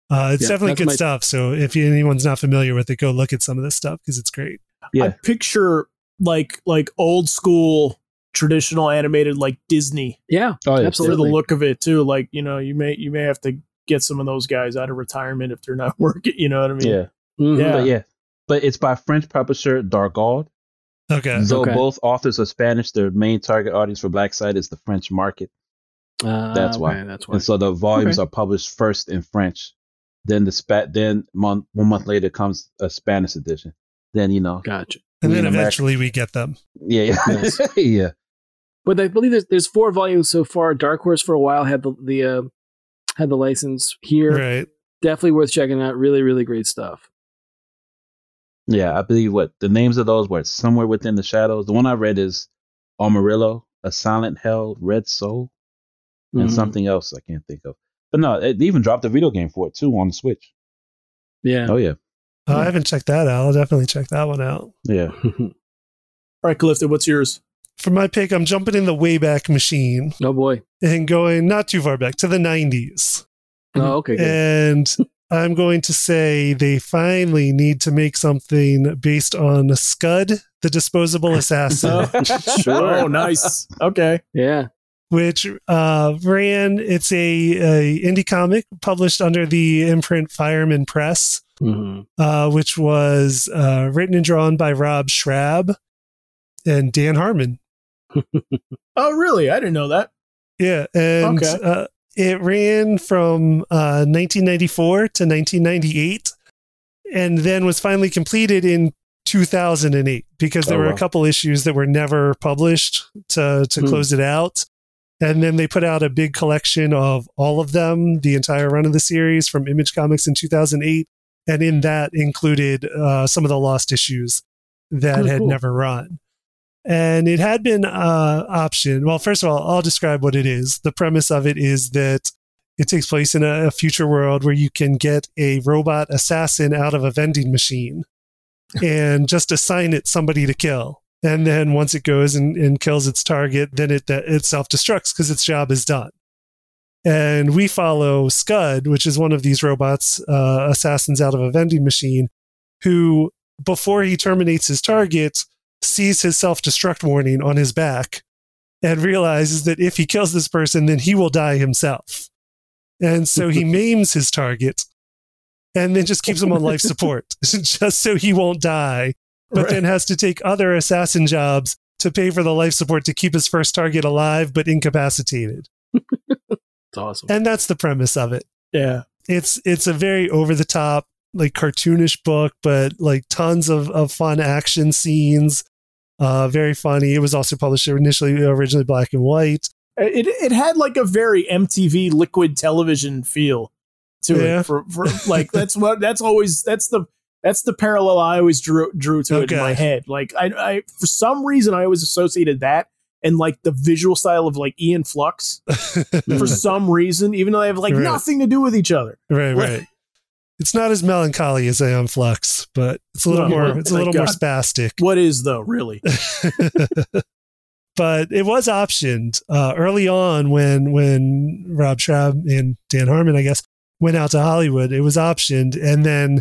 S1: Uh, it's
S4: Yeah,
S1: definitely good
S4: my-
S1: stuff. So if anyone's not familiar with it, go look at some of this stuff because it's great.
S2: I
S3: yeah.
S2: picture like like old school traditional animated like Disney
S4: Yeah,
S3: Oh, yeah.
S4: Absolutely.
S2: for the look of it too. Like you know, you may you may have to get some of those guys out of retirement if they're not *laughs* working. You know what I mean?
S3: Yeah.
S4: Mhm.
S2: Yeah.
S3: But yeah. But it's by French publisher Dargaud.
S1: Okay.
S3: Though
S4: Okay.
S3: both authors are Spanish, their main target audience for Blacksad is the French market.
S4: Uh,
S3: That's why.
S4: okay, That's why.
S3: And so the volumes
S2: Okay.
S3: are published first in French. Then the spat then month one month later comes a Spanish edition. Then you know
S4: Gotcha.
S1: And then
S3: in America-
S1: eventually we get them.
S3: Yeah, yeah.
S4: Nice. *laughs*
S3: yeah.
S4: But I believe there's there's four volumes so far. Dark Horse for a while had the the uh, had the license here.
S1: Right.
S4: Definitely worth checking out. Really, really great stuff.
S3: Yeah, I believe what the names of those were somewhere within the shadows. The one I read is Amarillo, A Silent Hell, Red Soul, and
S4: Mhm.
S3: something else I can't think of. But no, it even dropped a video game for it too on the Switch.
S4: Yeah.
S3: Oh yeah,
S1: Oh, I haven't checked that out. I'll definitely check that one out.
S3: yeah. *laughs*
S2: All right, Clifton, what's yours?
S1: For my pick, I'm jumping in the Wayback Machine
S4: oh boy.
S1: and going not too far back to the 90s.
S4: Oh, okay. Good.
S1: And *laughs* I'm going to say they finally need to make something based on Scud, the disposable *laughs* assassin,
S4: Sure.
S2: Oh, nice. Okay.
S4: yeah.
S1: which uh, ran. It's a, a indie comic published under the imprint Fireman Press,
S4: hmm
S1: uh, which was uh, written and drawn by Rob Schrab and Dan Harmon. *laughs*
S2: Oh, really? I didn't know that.
S1: Yeah, and
S2: Okay.
S1: uh, it ran from uh, 1994 to 1998, and then was finally completed in 2008 because there
S3: Oh,
S1: were
S3: wow.
S1: a couple issues that were never published to to
S4: Hmm.
S1: close it out. And then they put out a big collection of all of them, the entire run of the series from Image Comics in 2008. And in that included uh, some of the lost issues that
S4: Oh,
S1: had
S4: cool.
S1: never run. And it had been uh, option. Well, first of all, I'll describe what it is. The premise of it is that it takes place in a, a future world where you can get a robot assassin out of a vending machine *laughs* and just assign it somebody to kill. And then once it goes and, and kills its target, then it it self destructs because its job is done. And we follow Scud, which is one of these robots, uh, assassins out of a vending machine, who before he terminates his target, sees his self destruct warning on his back and realizes that if he kills this person, then he will die himself. And so he *laughs* maims his target and then just keeps him on life support *laughs* *laughs* just so he won't die, but
S2: Right.
S1: then has to take other assassin jobs to pay for the life support to keep his first target alive but incapacitated.
S4: It's awesome.
S1: And that's the premise of it.
S2: Yeah.
S1: It's it's a very over the top, like cartoonish book, but like tons of, of fun action scenes. Uh, very funny. It was also published initially originally black and white.
S2: It it had like a very MTV liquid television feel to
S1: Yeah.
S2: it. For, for like that's what that's always that's the that's the parallel I always drew drew to it in my head. Like I, I for some reason I always associated that and like the visual style of like Aeon Flux *laughs* for some reason, even though they have like
S1: Right.
S2: nothing to do with each other.
S1: Right,
S2: Right.
S1: It's not as melancholy as Aeon Flux, but it's a little
S2: No,
S1: more it's a little more spastic.
S2: What is though, really? *laughs*
S1: but it was optioned uh, early on when when Rob Schrab and Dan Harmon, I guess, went out to Hollywood. It was optioned, and then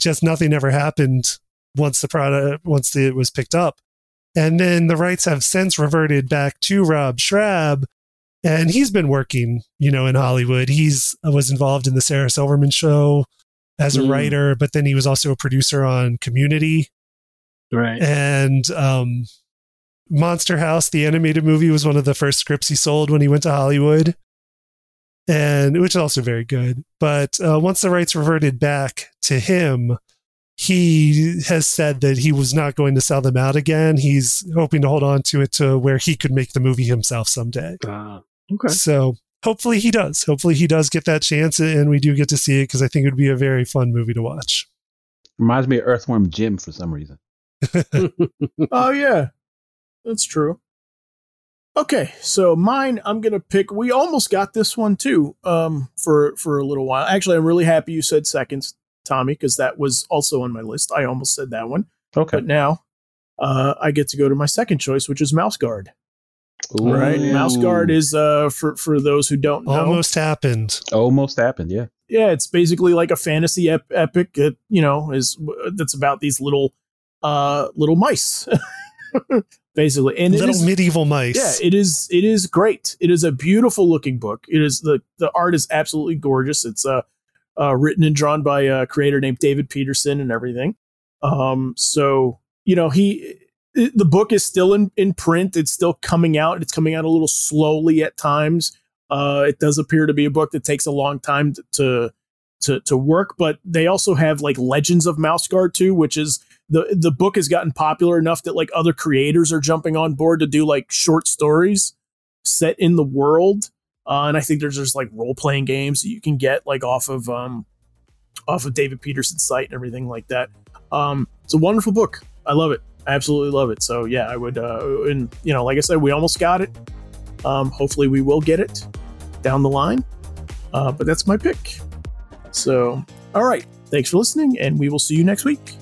S1: just nothing ever happened once the product once it was picked up. And then the rights have since reverted back to Rob Schrab, and he's been working, you know, in Hollywood. He's was involved in the Sarah Silverman show as a
S4: Mm.
S1: writer, but then he was also a producer on Community
S4: Right.
S1: and um, Monster House, the animated movie, was one of the first scripts he sold when he went to Hollywood, and which is also very good. But uh, once the rights reverted back to him, he has said that he was not going to sell them out again. He's hoping to hold on to it to where he could make the movie himself someday.
S4: Uh, okay.
S1: So hopefully he does. Hopefully he does get that chance, and we do get to see it because I think it would be a very fun movie to watch.
S3: Reminds me of Earthworm Jim for some reason. *laughs* *laughs*
S2: Oh yeah, that's true. Okay, so mine, I'm gonna pick. We almost got this one too, um, for for a little while. Actually, I'm really happy you said seconds, Tommy, because that was also on my list. I almost said that one,
S3: Okay.
S2: but now uh, I get to go to my second choice, which is Mouse Guard. Right, Mouse Guard is uh for for those who don't know,
S1: Almost happened.
S3: almost happened. Yeah.
S2: yeah, it's basically like a fantasy ep- epic. That, you know, is that's about these little uh little mice, *laughs* basically, and
S1: Little
S2: is-
S1: medieval mice.
S2: Yeah, it is. It is great. It is a beautiful looking book. It is the the art is absolutely gorgeous. It's uh, uh written and drawn by a creator named David Petersen and everything. Um, so you know he the book is still in in print. It's still coming out. It's coming out a little slowly at times. Uh, it does appear to be a book that takes a long time to. to to, work, but they also have like Legends of Mouse Guard too, which is the the book has gotten popular enough that like other creators are jumping on board to do like short stories set in the world. Uh, and I think there's just like role playing games that you can get like off of um off of David Petersen's site and everything like that. Um, it's a wonderful book. I love it. I absolutely love it. So yeah, I would. Uh, and you know, like I said, we almost got it. Um, hopefully, we will get it down the line. Uh, but that's my pick. So, all right. Thanks for listening, and we will see you next week.